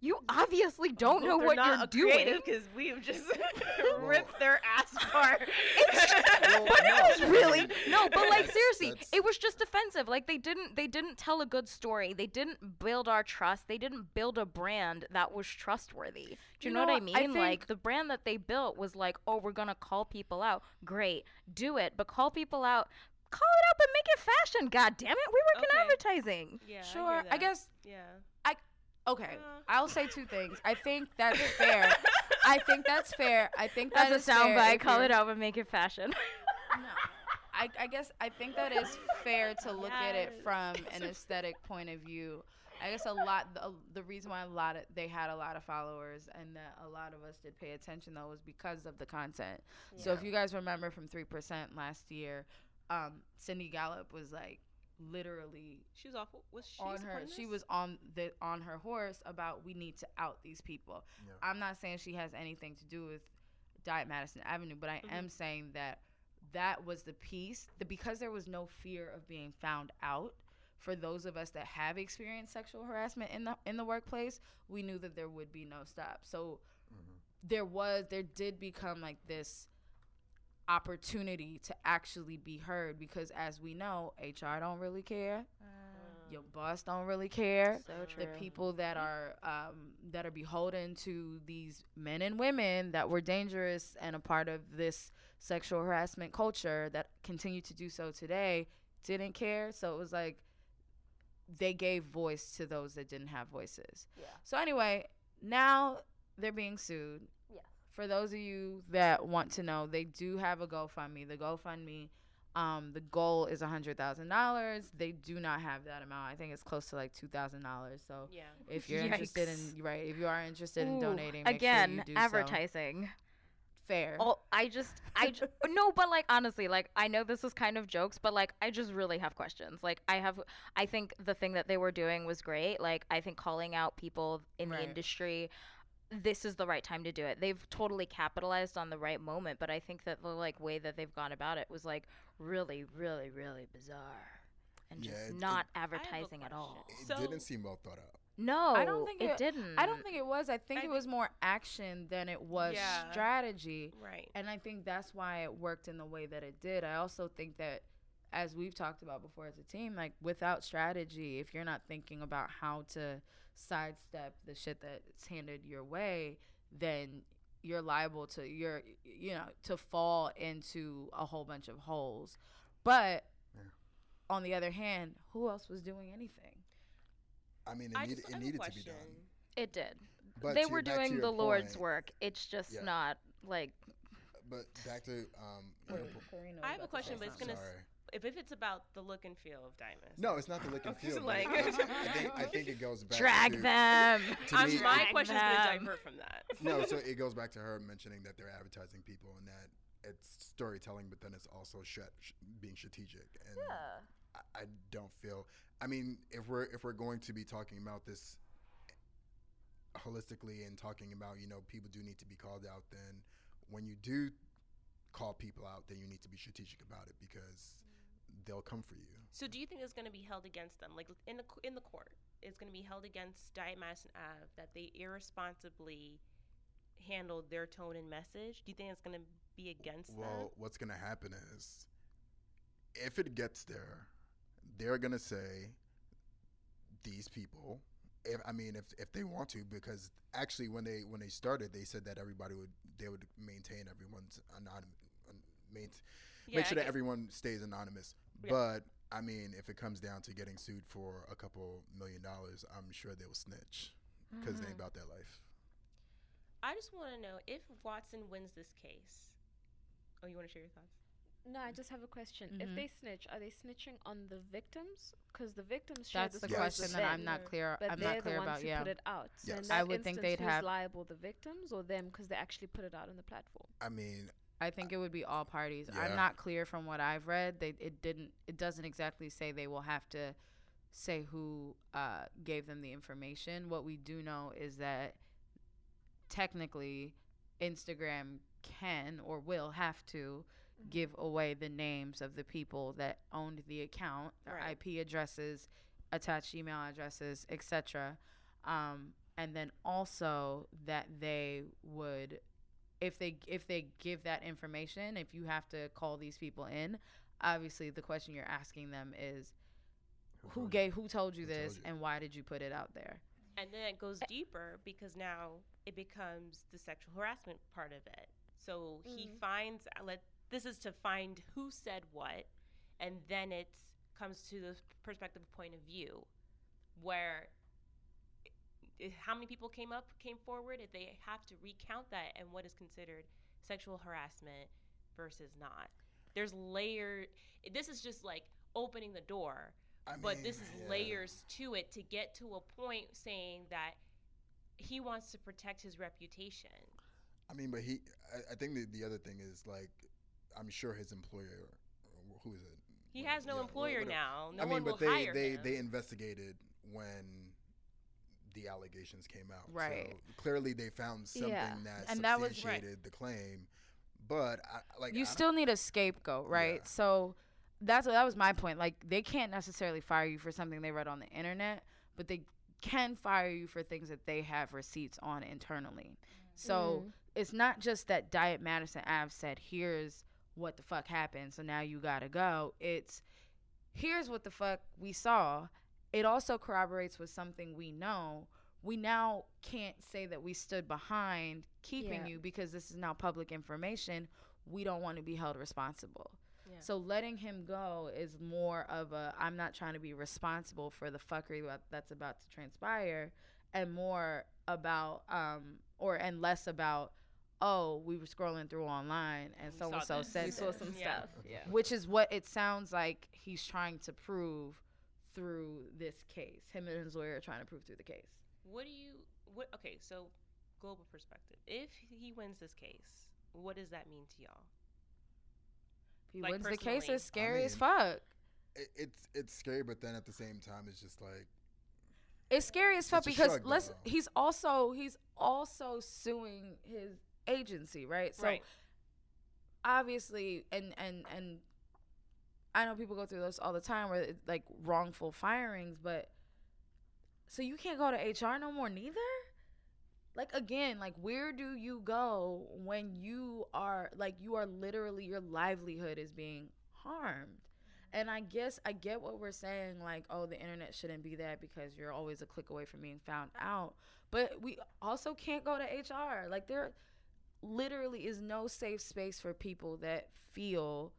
You obviously don't know They're what not you're doing. because we've just (laughs) ripped their ass apart. (laughs) (laughs) Well, but no, it was really no but like seriously that's- it was just offensive. Like they didn't they didn't tell a good story. They didn't build our trust. They didn't build a brand that was trustworthy. Do you, You know, know what i mean? I mean like think- the brand that they built was like oh we're gonna call people out. Great. Do it but call people out. Call it out but make it fashion. God damn it. We work in advertising. Yeah, Sure. I, I guess Yeah. Okay, Uh. I'll say two things. I think that's fair. I think that's fair. I think that that's a is fair soundbite if call it out but make it fashion No. I, I guess I think that is fair to look at it from an aesthetic point of view. I guess a lot the, the reason why a lot of they had a lot of followers and that a lot of us did pay attention though was because of the content. So if you guys remember from 3% last year, um Cindy Gallop was like literally She was awful. Was she on her she was on the on her horse about we need to out these people. Yeah. I'm not saying she has anything to do with Diet Madison Avenue, but I Mhm. am saying that that was the piece the because there was no fear of being found out for those of us that have experienced sexual harassment in the in the workplace, we knew that there would be no stop. So Mhm. there was there did become like this opportunity to actually be heard because as we know, HR don't really care. Your boss don't really care so true the people that are um, that are beholden to these men and women that were dangerous and a part of this sexual harassment culture that continue to do so today didn't care so it was like they gave voice to those that didn't have voices Yeah. so anyway now they're being sued. For those of you that want to know they do have a gofundme the gofundme um, the goal is a hundred thousand dollars. They do not have that amount. I think it's close to like two thousand dollars. So Yeah. if you're interested in (laughs) right, if you are interested in donating, make again sure do so. advertising fair. Oh, I just, I j- (laughs) no, but like honestly, like I know this is kind of jokes, but like I just really have questions. Like I have, I think the thing that they were doing was great. Like I think calling out people in Right. the industry, this is the right time to do it. They've totally capitalized on the right moment, but I think that the like way that they've gone about it was like really, really, really bizarre, and Yeah, just it- it- not I have a advertising at all. It So- didn't seem well thought out. No, I don't think it, it- didn't. I don't think it was. I think I it was more action than it was Yeah. strategy. Right. And I think that's why it worked in the way that it did. I also think that, as we've talked about before as a team, like without strategy, if you're not thinking about how to sidestep the shit that's handed your way, then you're liable to you're you know to fall into a whole bunch of holes. But Yeah. on the other hand, who else was doing anything? I mean, it, I need, just it have needed to be done. it did. But they to- were back doing your the Lord's work. It's just Yeah. not like But back to um, Wait, po- Karina I have a question, but it's gonna s- sorry. If, if it's about the look and feel of diamonds. No, it's not the look and (laughs) feel. like- it's- I (laughs) think I think it goes back drag to, them. to I'm, me, my question is going to them. divert from that. (laughs) no, so it goes back to her mentioning that they're advertising people and that it's storytelling, but then it's also sh- sh- being strategic. And I, I don't feel. I mean, if we're if we're going to be talking about this holistically and talking about you know people do need to be called out, then when you do call people out, then you need to be strategic about it because they'll come for you. So do you think it's going to be held against them, like in the in the court? It's going to be held against Diet Madison Ave that they irresponsibly handled their tone and message. Do you think it's going to be against them? Well, what's gonna happen is, if it gets there, they're gonna say these people. If I mean, if if they want to, because actually, when they when they started, they said that everybody would they would maintain everyone's anonymous, main, Yeah, make sure that everyone stays anonymous. Yeah. But I mean, if it comes down to getting sued for a couple million dollars, I'm sure they will snitch because they Mhm. ain't about that life. I just want to know if Watson wins this case. Oh, you want to share your thoughts? No, I just have a question. Mhm. If they snitch, are they snitching on the victims? Because the victims share That's the the stories Yes. question with that I'm not clear. But I'm they're not clear the ones about. who Yeah, put it out. So Yes. in that I would think they'd who's have- liable, the victims or them, because they actually put it out on the platform. I mean, I think it would be all parties. Yeah. I'm not clear from what I've read. They it didn't. It doesn't exactly say they will have to say who uh, gave them the information. What we do know is that technically, Instagram can or will have to give away the names of the people that owned the account, their Right. IP addresses, attached email addresses, etc. Um, and then also that they would if they if they give that information, if you have to call these people in, obviously the question you're asking them is who told you? gave who told you Who told this you? and why did you put it out there? And then it goes deeper because now it becomes the sexual harassment part of it. So he Mhm. finds uh, let this is to find who said what, and then it comes to the perspective point of view, where i- how many people came up came forward if they have to recount that and what is considered sexual harassment versus not. There's layer. This is just like opening the door I but mean, this is yeah. layers to it to get to a point saying that he wants to protect his reputation. I mean, but he. I, I think the, the other thing is like, I'm sure his employer, who is it? He What- has no yeah, employer whatever. now. No I mean, but they they him. they investigated when the allegations came out. Right. So clearly, they found something Yeah. that And that was- substantiated the claim. But I, like you I still need a scapegoat, right? Yeah. So that's that was my point. Like they can't necessarily fire you for something they read on the internet, but they can fire you for things that they have receipts on internally. So Mm. it's not just that Diet Madison Ave said, "Here's what the fuck happened," so now you gotta go. It's here's what the fuck we saw. It also corroborates with something we know. We now can't say that we stood behind keeping Yeah. you because this is now public information. We don't want to be held responsible. Yeah. So letting him go is more of a I'm not trying to be responsible for the fuckery that's about to transpire and more about um or and less about oh we were scrolling through online and so and so said We saw some Yeah. stuff. Yeah. which is what it sounds like he's trying to prove through this case him and his lawyer are trying to prove through the case What do you what okay, so global perspective. If he wins this case, what does that mean to y'all? He Like, wins the case is scary as mean- fuck. It, it's it's scary, but then at the same time, it's just like It's scary as fuck because shrug, let's though. he's also he's also suing his agency, right? So right. obviously and and and I know people go through this all the time where it's like wrongful firings, but so you can't go to HR no more neither? Like again, like where do you go when you are like you are literally your livelihood is being harmed? And I guess I get what we're saying, like, oh, the internet shouldn't be that because you're always a click away from being found out. But we also can't go to HR. Like there literally is no safe space for people that feel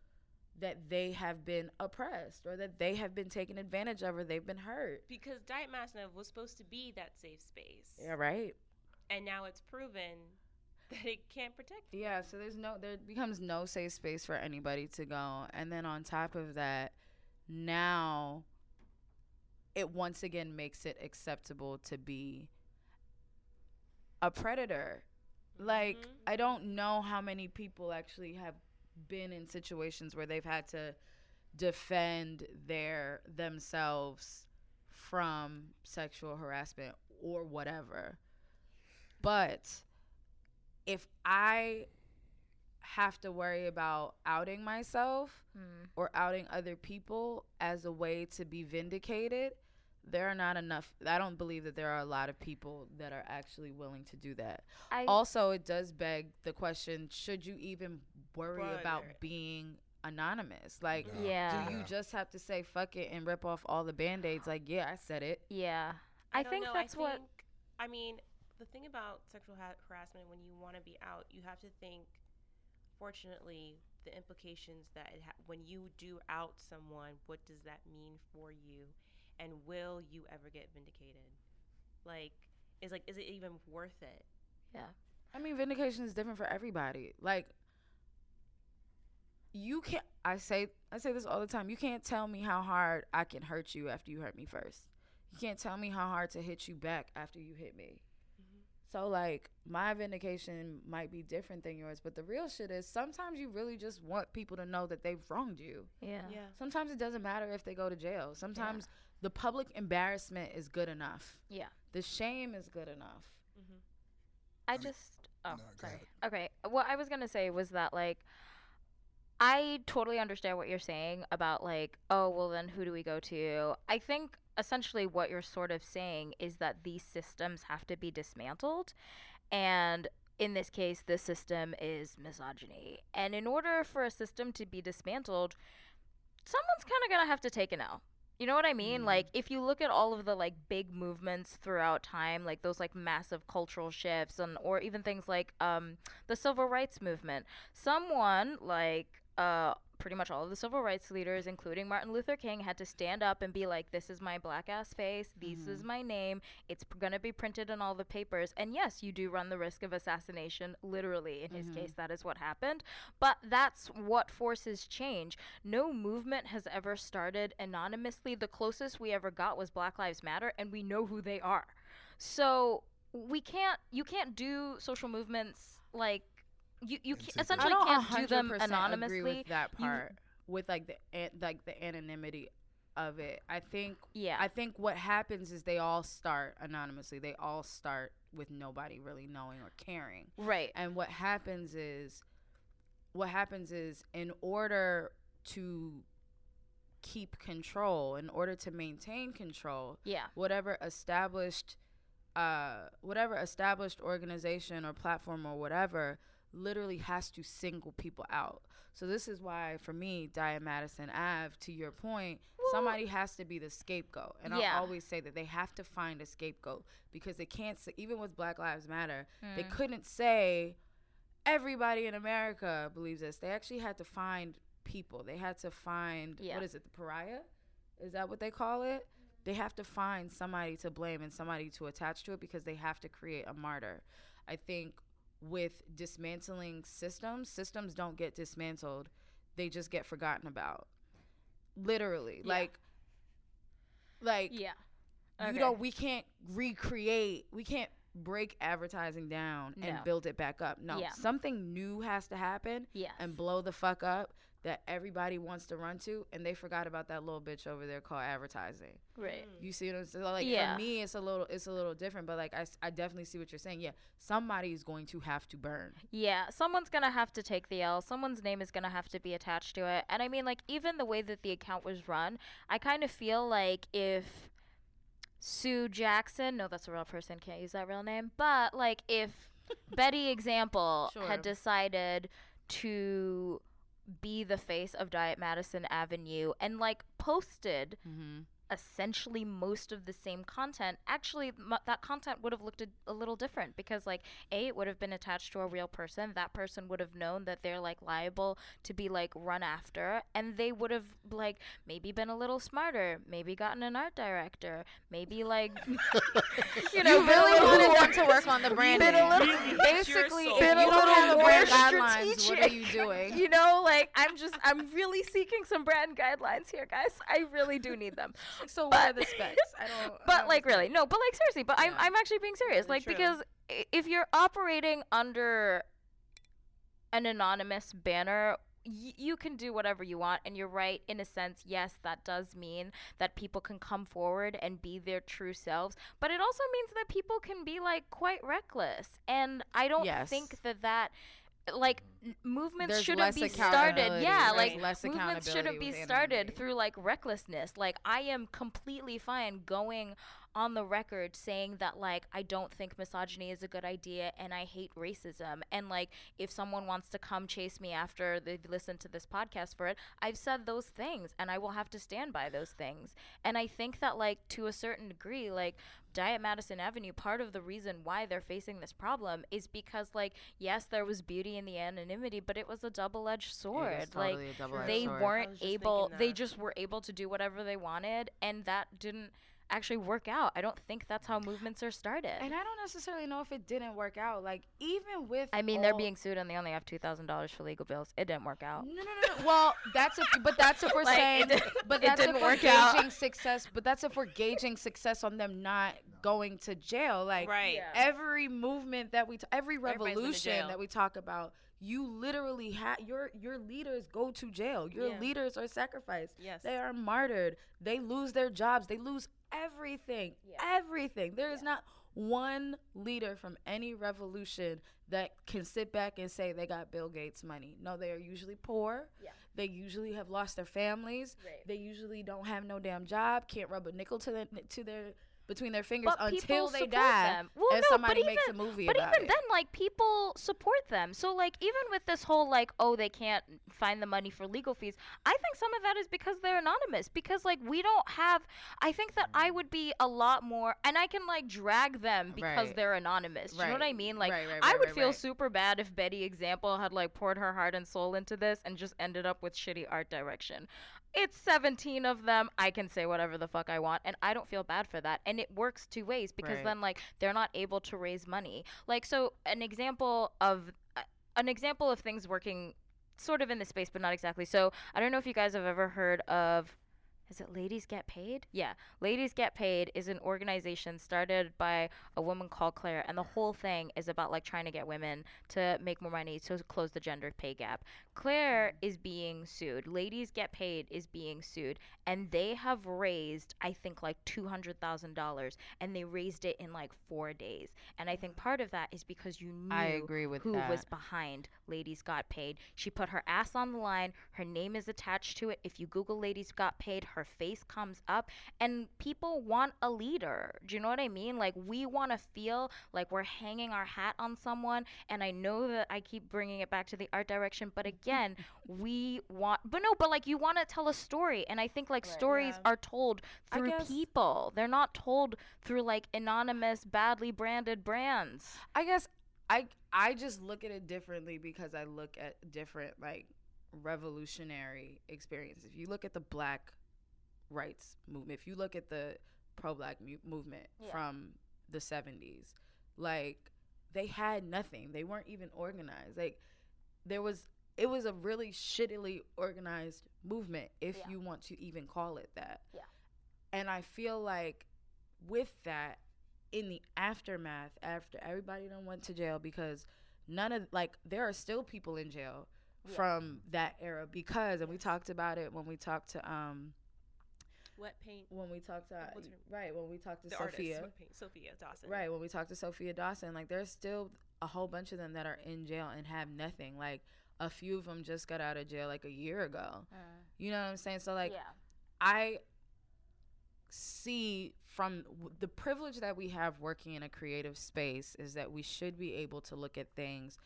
that they have been oppressed or that they have been taken advantage of or they've been hurt. Because Diet Masnev was supposed to be that safe space. Yeah, right. And now it's proven (laughs) that it can't protect you. Yeah, so there's no there becomes no safe space for anybody to go. And then on top of that, now it once again makes it acceptable to be a predator. Like Mhm. I don't know how many people actually have been in situations where they've had to defend their themselves from sexual harassment or whatever. But if I have to worry about outing myself Hmm. or outing other people as a way to be vindicated, there are not enough. I don't believe that there are a lot of people that are actually willing to do that. I Also, it does beg the question should you even worry about being anonymous? Like, No. Yeah. do you just have to say fuck it and rip off all the band aids? Like, yeah, I said it. yeah. I, don't think know, that's what think- I mean, the thing about sexual ha- harassment, when you want to be out, you have to think. Fortunately, the implications that it ha- when you do out someone, what does that mean for you, and will you ever get vindicated? Like, is like, is it even worth it? Yeah. I mean, vindication is different for everybody. Like, you can't. I say I say this all the time. You can't tell me how hard I can hurt you after you hurt me first. You can't tell me how hard to hit you back after you hit me. Mm-hmm. So like my vindication might be different than yours, but the real shit is sometimes you really just want people to know that they've wronged you. yeah. Yeah. Sometimes it doesn't matter if they go to jail. Sometimes the public embarrassment is good enough. Yeah. The shame is good enough. Mm-hmm. I mean- just oh No, sorry. Okay. What I was gonna say was that like I totally understand what you're saying about like, oh well then who do we go to? I think essentially what you're sort of saying is that these systems have to be dismantled and in this case the system is misogyny. And in order for a system to be dismantled, someone's kind of going to have to take an L. You know what I mean? Mm. Like if you look at all of the like big movements throughout time, like those like massive cultural shifts and or even things like um the civil rights movement, someone like uh pretty much all of the civil rights leaders including Martin Luther King had to stand up and be like this is my black ass face, this is Mhm. my name, it's going to be printed in all the papers. And yes, you do run the risk of assassination literally. In his Mhm. case that is what happened, but that's what forces change. No movement has ever started anonymously. The closest we ever got was Black Lives Matter, and we know who they are. So we can't, you can't do social movements like you, you And ca- essentially don't can't do them anonymously. Agree with that You- part, with like the an- like the anonymity of it. I think yeah, I think what happens is they all start anonymously. They all start with nobody really knowing or caring. right. And what happens is, what happens is, in order to keep control, in order to maintain control, Yeah, whatever established uh whatever established organization or platform or whatever literally has to single people out. So this is why for me, Diet Madison Ave, to your point, somebody has to be the scapegoat. And Yeah. I'll always say that they have to find a scapegoat because they can't say even with Black Lives Matter, they Mm. couldn't say everybody in America believes this. They actually had to find people. They had to find Yeah. what is it, the pariah? Is that what they call it? They have to find somebody to blame and somebody to attach to it because they have to create a martyr. I think with dismantling systems, systems don't get dismantled, they just get forgotten about. Literally. Yeah. Like like yeah. you Okay. know we can't recreate we can't break advertising down and build it back up. No, Yeah. something new has to happen Yes. and blow the fuck up that everybody wants to run to, and they forgot about that little bitch over there called advertising. right. Mm. You see what I'm saying? Like Yeah. for me, it's a little, it's a little different. But like I, I definitely see what you're saying. Yeah, somebody is going to have to burn. Yeah, someone's gonna have to take the L. Someone's name is gonna have to be attached to it. And I mean, like, even the way that the account was run, I kind of feel like if Sue Jackson, no, that's a real person, can't use that real name, but like if (laughs) Betty Example Sure. had decided to be the face of Diet Madison Avenue and like posted Mm-hmm. Essentially most of the same content actually m- that content would have looked a, a little different because like a it would have been attached to a real person that person would have known that they're like liable to be like run after and they would have like maybe been a little smarter maybe gotten an art director maybe like (laughs) you know You been a really wanted more- them to work on the branding. been a little Basically, been a little more brand guidelines, what are strategic. you doing? (laughs) you know like i'm just i'm really seeking some brand guidelines here guys i really do need them (laughs) So what are the specs? I don't. (laughs) I but don't like really no but like seriously but I'm, I'm actually being serious Really like true. because if you're operating under an anonymous banner you can do whatever you want and you're right in a sense yes that does mean that people can come forward and be their true selves but it also means that people can be like quite reckless and i don't Yes. think that that like mm. n- movements There's shouldn't be started. Yeah there's like less movements shouldn't be started anonymity. through like recklessness. Like i am completely fine going on the record saying that like I don't think misogyny is a good idea and I hate racism. And like if someone wants to come chase me after they've listened to this podcast for it I've said those things and I will have to stand by those things. And I think that like to a certain degree like Diet Madison Avenue part of the reason why they're facing this problem is because like yes there was beauty in the anonymity but it was a double-edged sword It is like double-edged they sword. Weren't able they just were able to do whatever they wanted and that didn't actually work out i don't think that's how movements are started And I don't necessarily know if it didn't work out. Like even with i mean they're being sued and they only have $2000 for legal bills it didn't work out No, no, no, no. Well, that's if, but that's if we're (laughs) Like, saying, did- but (laughs) it that's if didn't we're work out. gauging success. But that's if we're gauging success on them not going to jail. Like right. every movement that we, t- every Everybody's been to revolution that we talk about, you literally have your your leaders go to jail. Your Yeah. leaders are sacrificed. Yes. They are martyred. They lose their jobs. They lose everything. Yeah. Everything. There is not one leader from any revolution that can sit back and say they got Bill Gates money. No, they are usually poor. Yeah. They usually have lost their families. Right. They usually don't have no damn job. Can't rub a nickel to their to their between their fingers but until they die. Well, and no, somebody but makes even, a movie but about even it. then like people support them so like even with this whole like oh they can't find the money for legal fees i think some of that is because they're anonymous because like we don't have i think that i would be a lot more and i can like drag them because Right. they're anonymous Do you know what i mean like Right, right, i would right, feel right. super bad if betty example had like poured her heart and soul into this and just ended up with shitty art direction it's 17 of them. I can say whatever the fuck I want, and I don't feel bad for that. And it works two ways because Right. then, like, they're not able to raise money. Like, so an example of uh, an example of things working sort of in the space, but not exactly. So I don't know if you guys have ever heard of. Is it Ladies Get Paid? Yeah. Ladies Get Paid is an organization started by a woman called Claire, and the whole thing is about like trying to get women to make more money to close the gender pay gap. Claire mm. is being sued. Ladies Get Paid is being sued, and they have raised, I think, like $200,000, and they raised it in like four days. And I think part of that is because you knew I agree with who was behind Ladies Got Paid. She put her ass on the line. Her name is attached to it. If you Google Ladies Got Paid, her face comes up, and people want a leader. Do you know what I mean? Like, we want to feel like we're hanging our hat on someone. And I know that I keep bringing it back to the art direction, but again, we want, but no, but like, you want to tell a story. And I think like stories Yeah. are told through people, they're not told through like anonymous, badly branded brands. I guess I I just look at it differently because I look at different like revolutionary experiences. If you look at the black rights movement, if you look at the pro black mu- movement Yeah. from the 70s, like they had nothing. They weren't even organized. Like there was it was a really shittily organized movement if Yeah. you want to even call it that. Yeah. And I feel like with that in the aftermath, after everybody done went to jail, because none of like there are still people in jail Yeah. from that era because, and we talked about it when we talked to um Wet paint. when we talked to What's right when we talked to The Sophia. artist. Paint. Sophia Dawson. Right, when we talked to Sophia Dawson, like there's still a whole bunch of them that are in jail and have nothing. Like a few of them just got out of jail like a year ago. You know what I'm saying? So like yeah. I see from w- the privilege that we have working in a creative space is that we should be able to look at things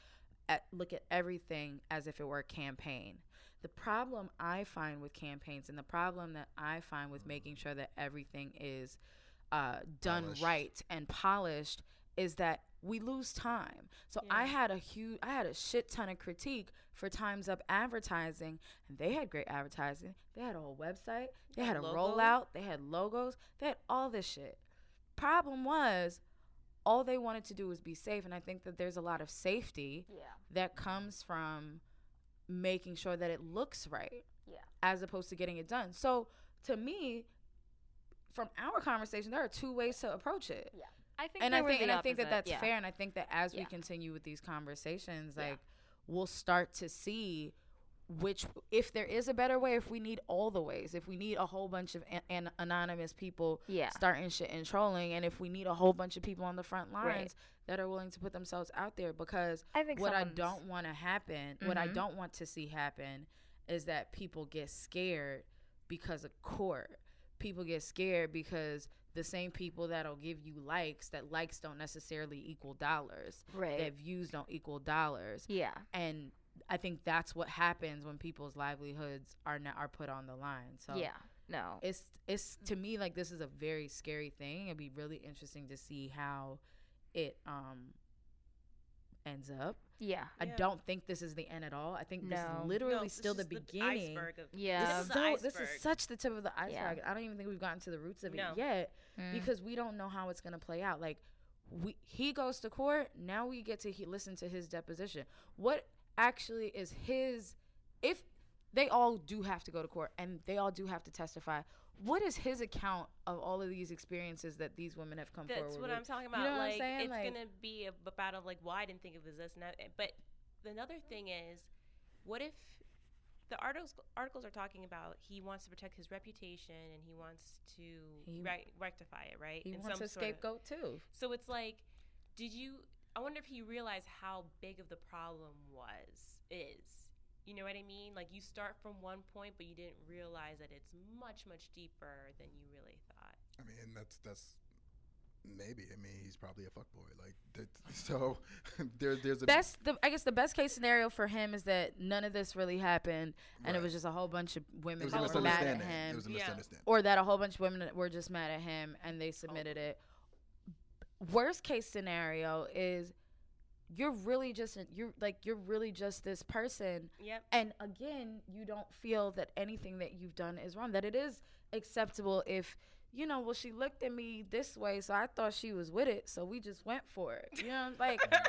at look at everything as if it were a campaign. The problem I find with campaigns and the problem that I find with making sure that everything is uh, done Polished. right and polished is that we lose time. So I had a huge, I had a shit ton of critique for Times Up advertising, and they had great advertising. They had a whole website. They had a Logo. rollout. They had logos. They had all this shit. Problem was, all they wanted to do was be safe, and I think that there's a lot of safety Yeah. that comes from making sure that it looks right Yeah. as opposed to getting it done. So to me, from our conversation, there are two ways to approach it. I think And I think and I think that that's yeah. fair and I think that as we continue with these conversations, Yeah. like we'll start to see which if there is a better way, if we need all the ways, if we need a whole bunch of an, an anonymous people Yeah. starting shit and trolling, and if we need a whole bunch of people on the front lines Right. that are willing to put themselves out there, because I think what I don't want to happen, what I Mhm. don't want to see happen, is that people get scared because of court. People get scared because the same people that'll give you likes, that likes don't necessarily equal dollars, Right. that views don't equal dollars, yeah. and I think that's what happens when people's livelihoods are not, are put on the line. So yeah. No. it's it's to me like this is a very scary thing. It'd be really interesting to see how it um ends up. Yeah. I Yeah. don't think this is the end at all. I think this is literally No, this still is the beginning. iceberg of, Yeah. This This is is, the so, this is such the tip of the Yeah. iceberg. I don't even think we've gotten to the roots of No. it yet Mm. because we don't know how it's going to play out. Like we he goes to court, now we get to he, listen to his deposition. What actually is his if they all do have to go to court and they all do have to testify. What is his account of all of these experiences that these women have come That's forward what with? I'm talking about. You know what I'm like saying? it's Like- gonna be a battle of like, well, I didn't think of this, this, and that. eh, But another thing is, what if the articles articles are talking about he wants to protect his reputation and he wants to He- rec- rectify it, right? he In wants some a sort of- scapegoat too. So it's like, did you? I wonder if he realized how big of the problem was is. You know what I mean? Like you start from one point, but you didn't realize that it's much much deeper than you really thought. I mean, that's that's maybe. I mean, he's probably a fuckboy. Like, that, (laughs) (laughs) so (laughs) there's there's a Best, the, I guess the best case scenario for him is that none of this really happened, and it was just a whole bunch of women that were mad at misunderstanding. It him, was a Yeah. misunderstanding. or that a whole bunch of women were just mad at him and they submitted oh. it. Worst case scenario is you're really just you're like you're really just this person Yep. and again you don't feel that anything that you've done is wrong that it is acceptable if you know well she looked at me this way so i thought she was with it so we just went for it you know (laughs) like like,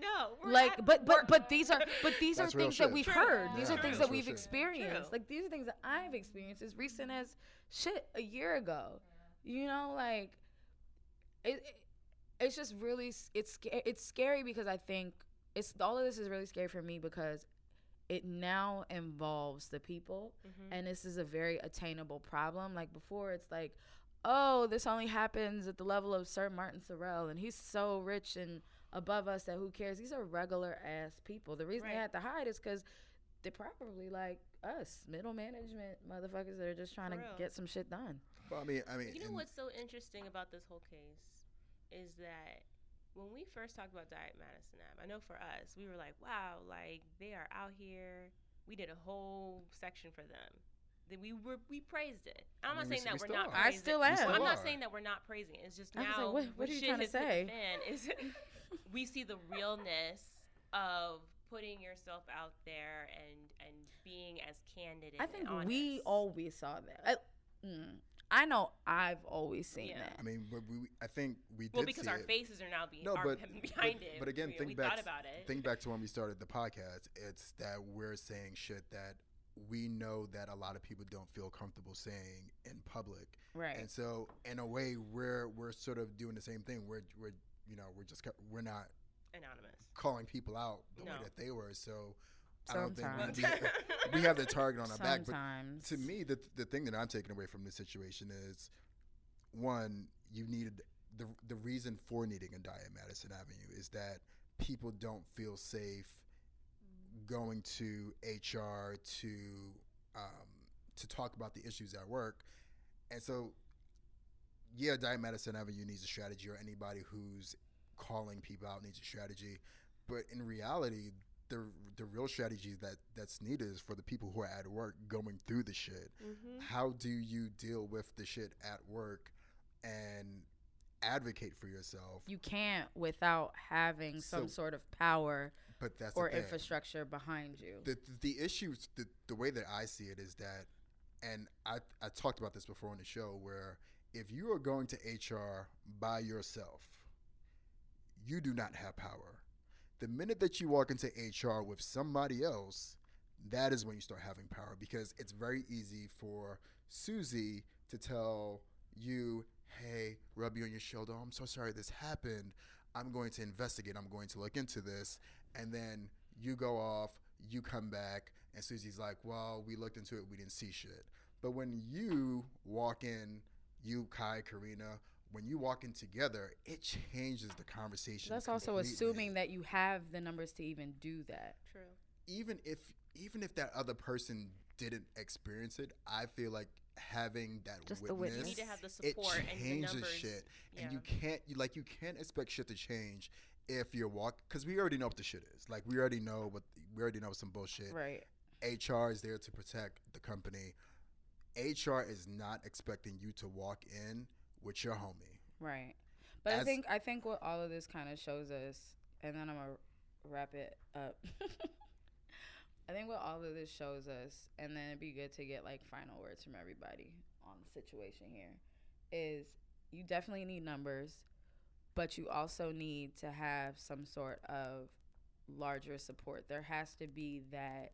no. we're like not- but but we're- but these are but these are real things that we've True. heard these Yeah, are things that's that we've shit. experienced True. like these are things that i've experienced as recent as shit a year ago you know like it, it it's just really it's sca- it's scary because i think it's all of this is really scary for me because it now involves the people Mhm. and this is a very attainable problem. Like before, it's like, oh, this only happens at the level of Sir Martin Sorrell, and he's so rich and above us that who cares? These are regular ass people. The reason they had to hide is because they're probably like us, middle management motherfuckers that are just trying For to real. get some shit done. Well, I mean, I mean, You know what's so interesting about this whole case is that when we first talked about Diet Madison Ave, I know for us, we were like, wow, like they are out here. We did a whole section for them. That we were we praised it. I'm I not mean, saying s- that we we're not. are. I praising still it. am. still I'm not saying that we're not praising it. It's just I was now like, what- what are you trying to has hit the say? fan is (laughs) we see the realness of putting yourself out there and and being as candid. I and think honest. we always saw that. I, mm, I know I've always seen Yeah. that. I mean, but we, I think we did Well, because see our it. faces are now being No, but- (laughs) behind but- it. but again, we, think we back thought to- about it. Think back to when we started the podcast. It's that we're saying shit that we know that a lot of people don't feel comfortable saying in public. Right. And so in a way we're we're sort of doing the same thing. We're we're you know, we're just we're not Anonymous. calling people out the way that they were. So I don't Sometimes. think we, (laughs) we have the target on our back. But Sometimes. to me, the the thing that I'm taking away from this situation is one, you needed the the reason for needing a diet Madison Avenue is that people don't feel safe going to HR to um, to talk about the issues at work, and so yeah, Diet Madison Avenue needs a strategy, or anybody who's calling people out needs a strategy, but in reality. The, the real strategy that that's needed is for the people who are at work going through the shit Mm-hmm. how do you deal with the shit at work and advocate for yourself you can't without having some sort of power but that's or infrastructure behind you. the the issue the, the way that i see it is that and I, I talked about this before on the show where if you are going to hr by yourself you do not have power the minute that you walk into hr with somebody else that is when you start having power because it's very easy for susie to tell you hey rub you on your shoulder. "Oh, i'm so sorry this happened. I'm going to investigate. I'm going to look into this. And then you go off you come back and susie's like well we looked into it. We didn't see shit. But when you walk in you kai karina when you walk in together it changes the conversation That's also assuming that you have the numbers to even do that. True. even if even if that other person didn't experience it i feel like having that Just the witness, You need to have the it support and the changes numbers. shit Yeah. and you can't you like you can't expect shit to change if you're walk because we already know what the shit is like we already know what we already know some bullshit Right. hr is there to protect the company hr is not expecting you to walk in with your homie Right. But I think I think what all of this kind of shows us, and then I'm gonna wrap it up. (laughs) I think what all of this shows us, and then it'd be good to get like final words from everybody on the situation here, is you definitely need numbers, but you also need to have some sort of larger support. There has to be that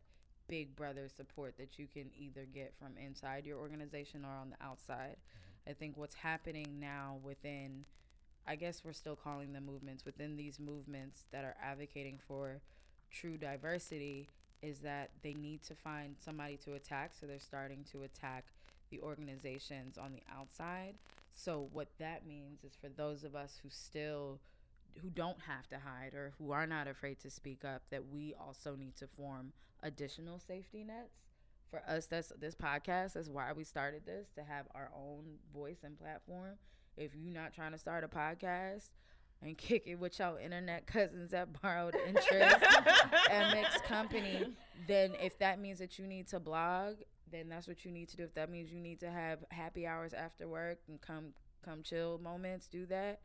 big brother support that you can either get from inside your organization or on the outside. Mm-hmm. I think what's happening now within, I guess we're still calling them movements, within these movements that are advocating for true diversity, is that they need to find somebody to attack. So they're starting to attack the organizations on the outside. So what that means is for those of us who still who don't have to hide or who are not afraid to speak up that we also need to form additional safety nets for us that's this podcast that's why we started this to have our own voice and platform. If you're not trying to start a podcast and (laughs) kick it with your internet cousins that borrowed (laughs) interest and mixed company then if that means that you need to blog then that's what you need to do. If that means you need to have happy hours after work and come come chill moments do that.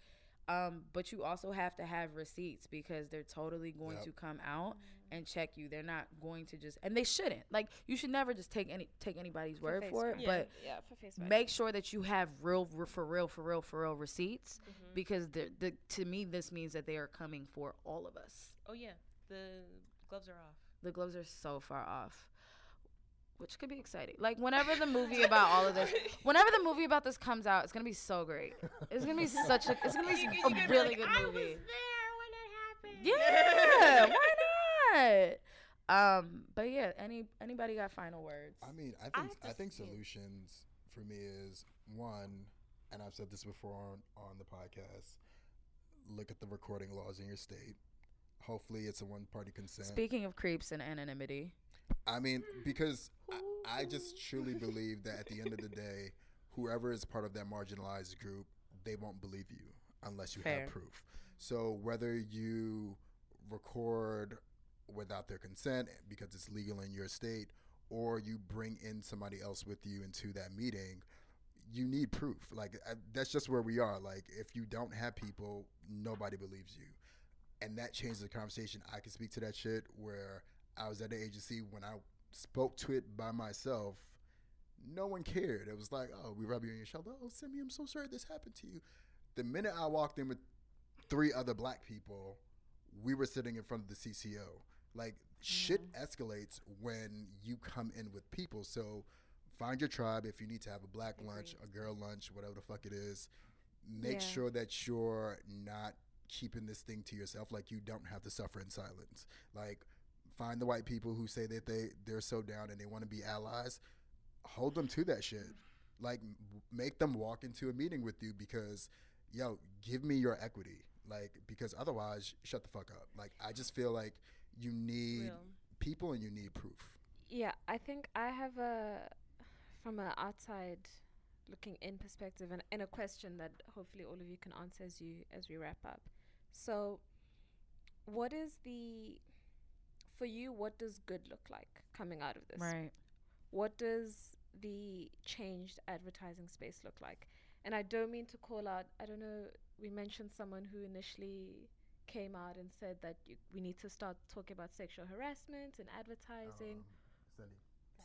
Um, but you also have to have receipts because they're totally going Yep. to come out and check you. They're not going to just, and they shouldn't. Like you should never just take any take anybody's word face for it. value. But yeah, for make sure that you have real, for real, for real, for real receipts Mhm. because the the to me this means that they are coming for all of us. Oh yeah, the gloves are off. The gloves are so far off. Which could be exciting. Like whenever the movie about all of this, (laughs) whenever the movie about this comes out, it's gonna be so great. It's gonna be (laughs) such a, it's gonna be You- a really like, good I movie. was there when it happened. Yeah, why not? Um, but yeah, any anybody got final words? I mean, I I think have to I, think see it. solutions for me is one, and I've said this before on, on the podcast. Look at the recording laws in your state. Hopefully, it's a one-party consent. Speaking of creeps and anonymity, I mean, because I, I just truly believe that at the end of the day, whoever is part of that marginalized group, they won't believe you unless you Fair. have proof. So whether you record without their consent because it's legal in your state, or you bring in somebody else with you into that meeting, you need proof. Like I, that's just where we are. Like if you don't have people, nobody believes you, and that changes the conversation. I can speak to that shit where I was at the agency when I spoke to it by myself. No one cared. It was like, oh, we rub you on your shoulder. Oh, Simi, I'm so sorry this happened to you. The minute I walked in with three other black people, we were sitting in front of the CCO. Like mm-hmm. shit escalates when you come in with people. So find your tribe. If you need to have a black lunch, a girl lunch, whatever the fuck it is, make Yeah. sure that you're not keeping this thing to yourself. Like you don't have to suffer in silence. Like find the white people who say that they they're so down and they want to be allies. Hold them to that shit. Like make them walk into a meeting with you because yo, give me your equity. Like because otherwise, shut the fuck up. Like I just feel like you need Real. people and you need proof. Yeah, I think I have a from an outside looking in perspective and, and a question that hopefully all of you can answer as you as we wrap up. So what is the for you what does good look like coming out of this? Right. What does the changed advertising space look like? And I don't mean to call out, I don't know, we mentioned someone who initially came out and said that you, we need to start talking about sexual harassment and advertising.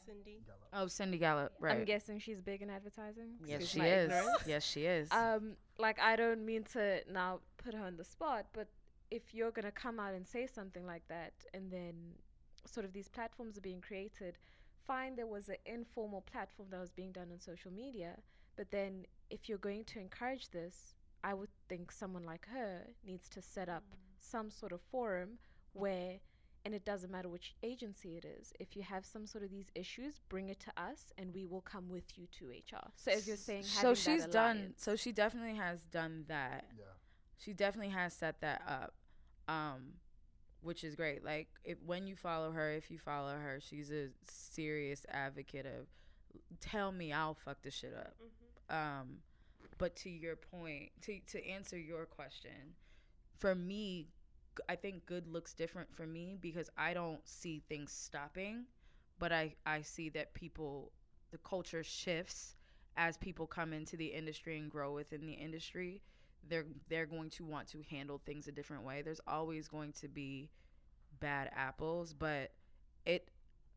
Cindy. Oh, Cindy Gallop. Right. I'm guessing she's big in advertising. yes, she is. ignorance. Yes, she is. Um, like I don't mean to now put her on the spot, but if you're gonna come out and say something like that, and then sort of these platforms are being created, fine, there was an informal platform that was being done on social media, but then if you're going to encourage this, I would think someone like her needs to set up some sort of forum where and it doesn't matter which agency it is. If you have some sort of these issues, bring it to us, and we will come with you to HR. So as you're saying, so she's that done. So she definitely has done that. Yeah. She definitely has set that up, um, which is great. Like if when you follow her, if you follow her, she's a serious advocate of tell me I'll fuck this shit up. Um, but to your point, to to answer your question, for me, I think good looks different for me because I don't see things stopping, but I I see that people the culture shifts as people come into the industry and grow within the industry. They're they're going to want to handle things a different way. There's always going to be bad apples, but it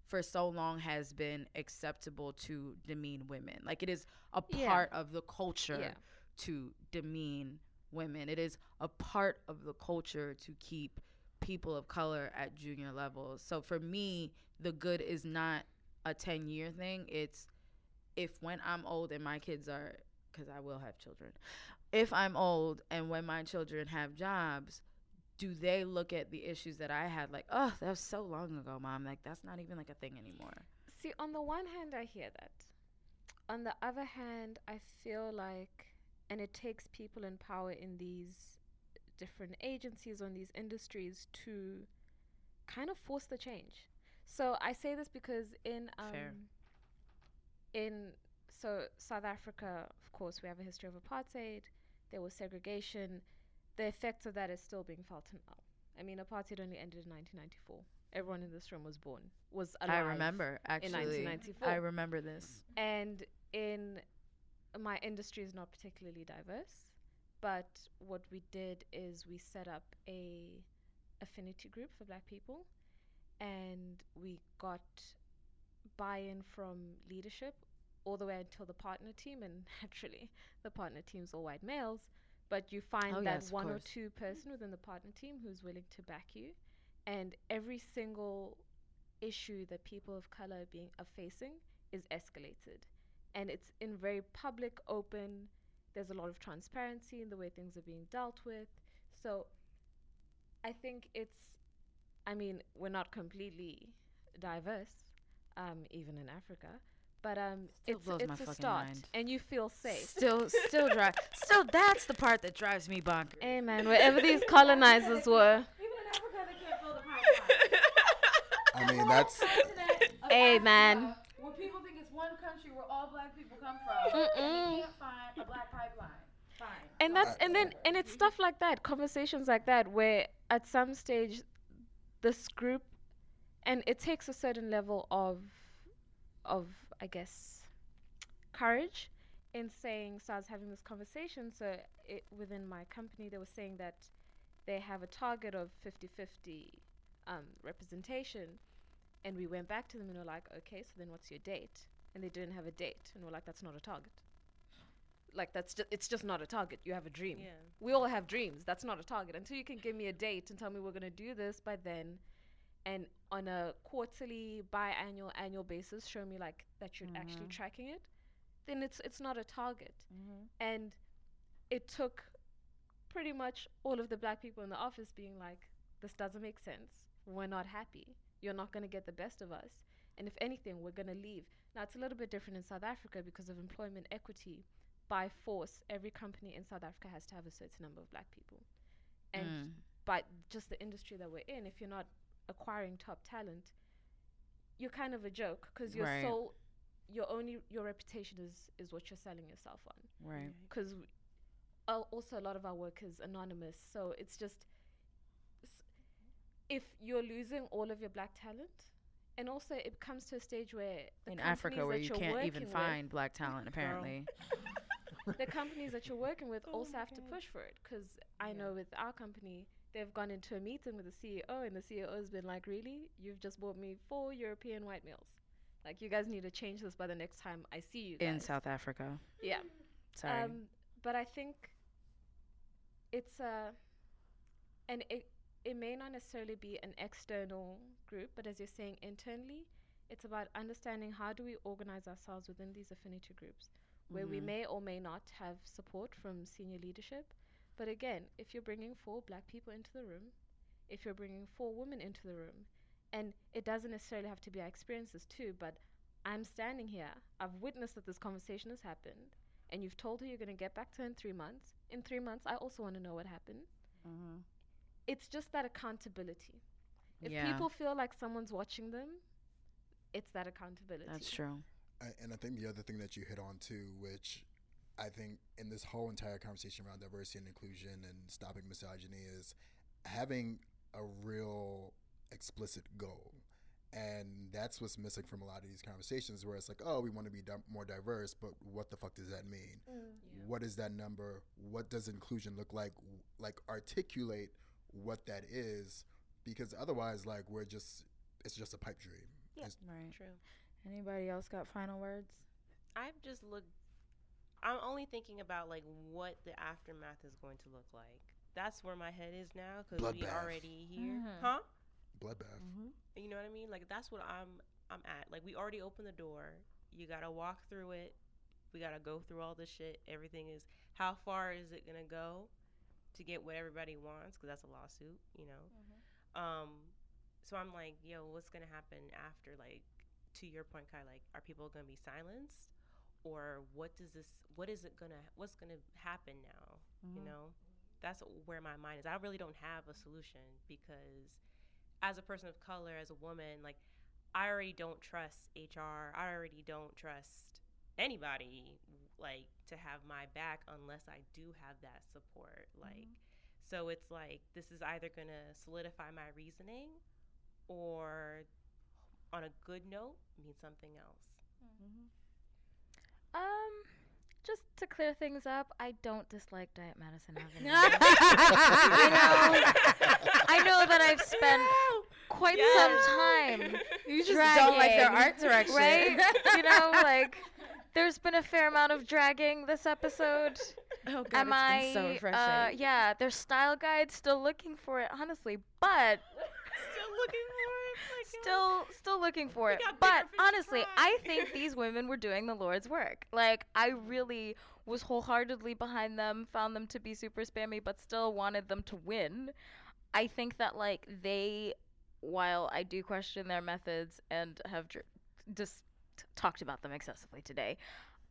for so long has been acceptable to demean women. Like it is a Yeah. part of the culture Yeah. to demean women. It is a part of the culture to keep people of color at junior levels. So for me, the good is not a 10 year thing. It's if when I'm old and my kids are, because I will have children, if I'm old and when my children have jobs, do they look at the issues that I had like, oh, that was so long ago, mom? Like, that's not even like a thing anymore. See, on the one hand, I hear that. On the other hand, I feel like, and it takes people in power in these different agencies or in these industries to kind of force the change. So I say this because in um, Fair. in so South Africa, of course, we have a history of apartheid. There was segregation. The effects of that is still being felt now. I mean, apartheid only ended in 1994. Everyone in this room was born, was alive. I remember, actually. 1994. I remember this. And in my industry is not particularly diverse, but what we did is we set up a affinity group for black people and we got buy-in from leadership all the way until the partner team and (laughs) naturally the partner team's all white males but you find Oh, that yes, one or two person within the partner team who's willing to back you and every single issue that people of color are being are facing is escalated. And it's in very public open there's a lot of transparency in the way things are being dealt with. So i think it's i mean we're not completely diverse um, even in africa but um, Still it's, blows my it's a fucking start mind. and you feel safe Still, still drive. (laughs) Still, that's the part that drives me bonkers. hey man wherever these colonizers were Even in Africa, they can't fill the pipeline. (laughs) I mean, that's (laughs) Hey, man. When people think it's one country where all black people come from, Mm-mm. and you can't find a black pipeline. Fine. and that's and then and it's stuff like that conversations like that where at some stage this group and it takes a certain level of of i guess courage in saying so i was having this conversation so it, within my company they were saying that they have a target of 50-50 um, representation. And we went back to them and were like okay so then what's your date? And they didn't have a date. And we're like that's not a target. Like that's just it's just not a target. You have a dream. Yeah. we all have dreams. That's not a target. Until you can give me a date and tell me we're going to do this by then and on a quarterly, biannual, annual basis show me like that you're actually Mhm. tracking it, then it's it's not a target. Mm-hmm. And it took pretty much all of the black people in the office being like, this doesn't make sense. We're not happy. You're not going to get the best of us. And if anything, we're going to leave. Now, it's a little bit different in South Africa because of employment equity. By force, every company in South Africa has to have a certain number of black people. And Mm. but just the industry that we're in, if you're not acquiring top talent, you're kind of a joke because your Right. sole, your only, your reputation is is what you're selling yourself on Right. because also a lot of our work is anonymous so it's just if you're losing all of your black talent and also it comes to a stage where the In companies Africa, where that you you're can't even working find black talent, (laughs) apparently. with, the companies that you're working with (laughs) Oh also my have to push for it because i Yeah. know with our company they've gone into a meeting with the ceo and the ceo has been like really you've just bought me four european white meals like you guys need to change this by the next time i see you in. South Africa. yeah Sorry. Um, but I think it's a, and it it may not necessarily be an external group, but as you're saying internally, it's about understanding how do we organize ourselves within these affinity groups, where we Mhm. may or may not have support from senior leadership. But again, if you're bringing four black people into the room, if you're bringing four women into the room, and it doesn't necessarily have to be our experiences too, but I'm standing here, I've witnessed that this conversation has happened, and you've told her you're going to get back to her in three months. In three months, I also want to know what happened. mm-hmm. It's just that accountability. If yeah, people feel like someone's watching them, it's that accountability. that's true. I- and I think the other thing that you hit on too, which I think in this whole entire conversation around diversity and inclusion and stopping misogyny, is having a real explicit goal. And that's what's missing from a lot of these conversations, where it's like, oh, we want to be di- more diverse, but what the fuck does that mean? Mm. What is that number? What does inclusion look like? Like, articulate what that is, because otherwise, like, we're just, it's just a pipe dream. Yeah. It's- Right. True. Anybody else got final words? I've just looked. I'm only thinking about like what the aftermath is going to look like. That's where my head is now because we Bloodbath. already here, Mhm. huh? bloodbath. You know what I mean? Like that's what I'm I'm at. Like we already opened the door. You gotta walk through it. We gotta go through all this shit. Everything is how far is it gonna go to get what everybody wants? Because that's a lawsuit, you know. Um, so I'm like, yo, what's gonna happen after? Like, to your point, Kai, like, are people gonna be silenced, or what does this? What is it gonna? What's gonna happen now? You Mhm. know, that's where my mind is. I really don't have a solution because, as a person of color, as a woman, like, I already don't trust HR. I already don't trust anybody, like, to have my back unless I do have that support. Like, so it's like this is either to solidify my reasoning or on a good note mean something else. Um, just to clear things up, I don't dislike Diet Madison Avenue. (laughs) you I know that I've spent quite some time You just don't like their dragging, art direction, right? you know, (laughs) like there's been a fair amount of dragging this episode. oh God, Am it's I? so refreshing. uh, yeah, their style guide still looking for it, honestly, but (laughs) Still looking for it. Still still looking for it. But bigger fish to honestly. I think these (laughs) women were doing the Lord's work. Like I really was wholeheartedly behind them, found them to be super spammy, but still wanted them to win. I think that like they, while I do question their methods and have dr- just talked about them excessively today,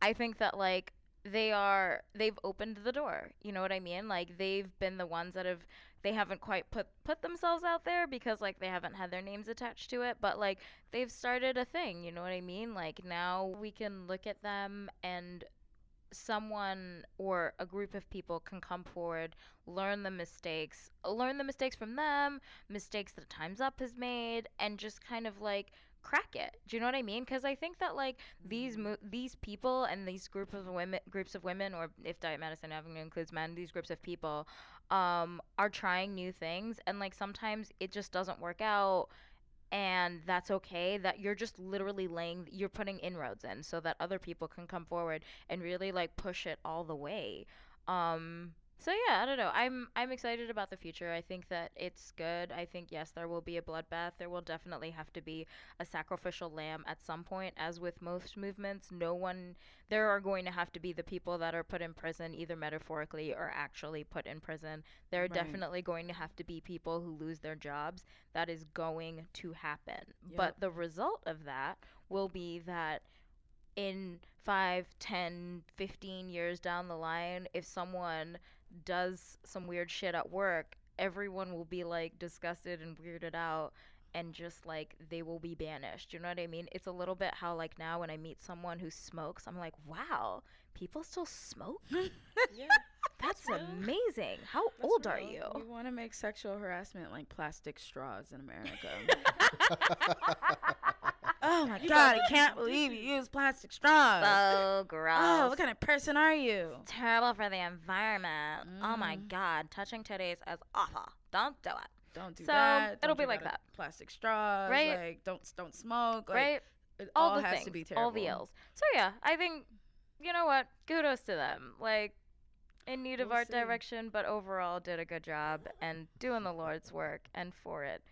I think that like they are they've opened the door. You know what I mean? Like they've been the ones that have they haven't quite put put themselves out there because like they haven't had their names attached to it, but like they've started a thing, you know what I mean? Like now we can look at them and someone or a group of people can come forward, learn the mistakes, learn the mistakes from them, mistakes that Times Up has made, and just kind of like crack it. Do you know what I mean? Because I think that like these mo- mm-hmm. these people and these group of women, groups of women, or if Diet Madison Avenue includes men, these groups of people, um, are trying new things, and like sometimes it just doesn't work out. And that's okay. That you're just literally laying, you're putting inroads in so that other people can come forward and really like push it all the way. Um, So yeah, I don't know. I'm I'm excited about the future. I think that it's good. I think yes, there will be a bloodbath. There will definitely have to be a sacrificial lamb at some point. As with most movements, no one there are going to have to be the people that are put in prison either metaphorically or actually put in prison. There are Right. definitely going to have to be people who lose their jobs. That is going to happen. Yep. But the result of that will be that in 5, 10, 15 years down the line, if someone does some weird shit at work, everyone will be like disgusted and weirded out and just like they will be banished. You know what I mean? It's a little bit how like now when I meet someone who smokes, I'm like, "Wow, people still smoke? (laughs) (laughs) Yeah. (laughs) That's real. amazing. How That's old are you?" We want to make sexual harassment like plastic straws in America. Oh my You god, I can't believe you use plastic straws. So gross. oh, what kind of person are you? terrible for the environment. Oh my Mhm. god, touching titties is awful. Don't do it. Don't do So, that. it'll be like that. Plastic straws. Right. Like don't don't smoke. Like, right? It All all the has things, to be terrible. all the ills. So yeah, I think you know what? Kudos to them. Like in need of We'll art see. direction, but overall did a good job and doing the Lord's work and for it.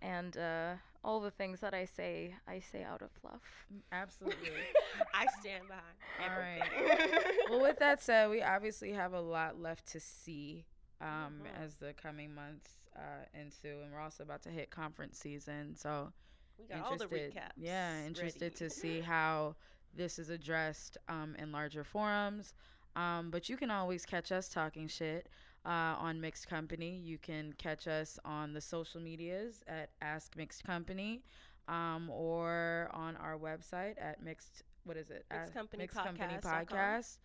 And uh, all the things that I say, I say out of love. Absolutely. (laughs) I stand behind. All right. well, with that said, we (laughs) obviously have a lot left to see um, Mhm. as the coming months uh, ensue, and we're also about to hit conference season. So we got all the interested, recaps. yeah, interested ready. to see how this is addressed um, in larger forums. Um, but you can always catch us talking shit uh, on Mixed Company. You can catch us on the social medias at Ask Mixed Company, um, or on our website at Mixed. What is it? Mixed Company Mixed Company Podcast.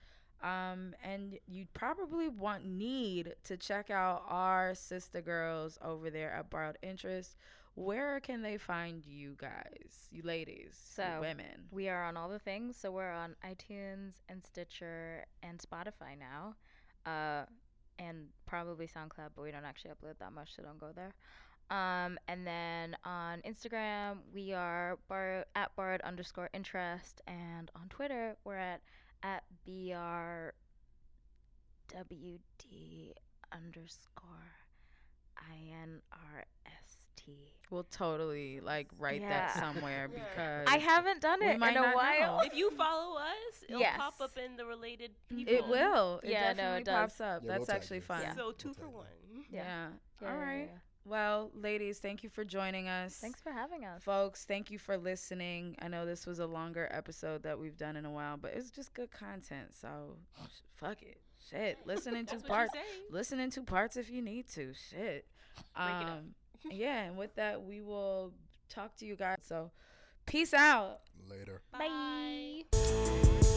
Um, and you probably want need to check out our sister girls over there at Borrowed Interest. Where can they find you guys, you ladies, you So, women? We are on all the things. So we're on iTunes and Stitcher and Spotify now. Uh, and probably SoundCloud, but we don't actually upload that much, so don't go there. Um, and then on Instagram, we are bar- at borrowed underscore interest. And on Twitter, we're at, at BRWD underscore INRST. We'll totally like write Yeah. that somewhere (laughs) Yeah. because I haven't done it in a while. know. If you follow us, it'll Yes. pop up in the related people. it will. It Yeah, no, it does. pops up. Yeah, we'll That's actually you. fun. Yeah. So We'll two for one. Yeah. Yeah, All yeah, right. yeah. Well, ladies, thank you for joining us. Thanks for having us. Folks, thank you for listening. I know this was a longer episode that we've done in a while, but it's just good content. So, fuck it. Shit. Listen (laughs) in two parts. you say. Listen in two parts if you need to. Shit. Break it up. Um, (laughs) yeah, and with that, we will talk to you guys. So, peace out. Later. Bye. Bye.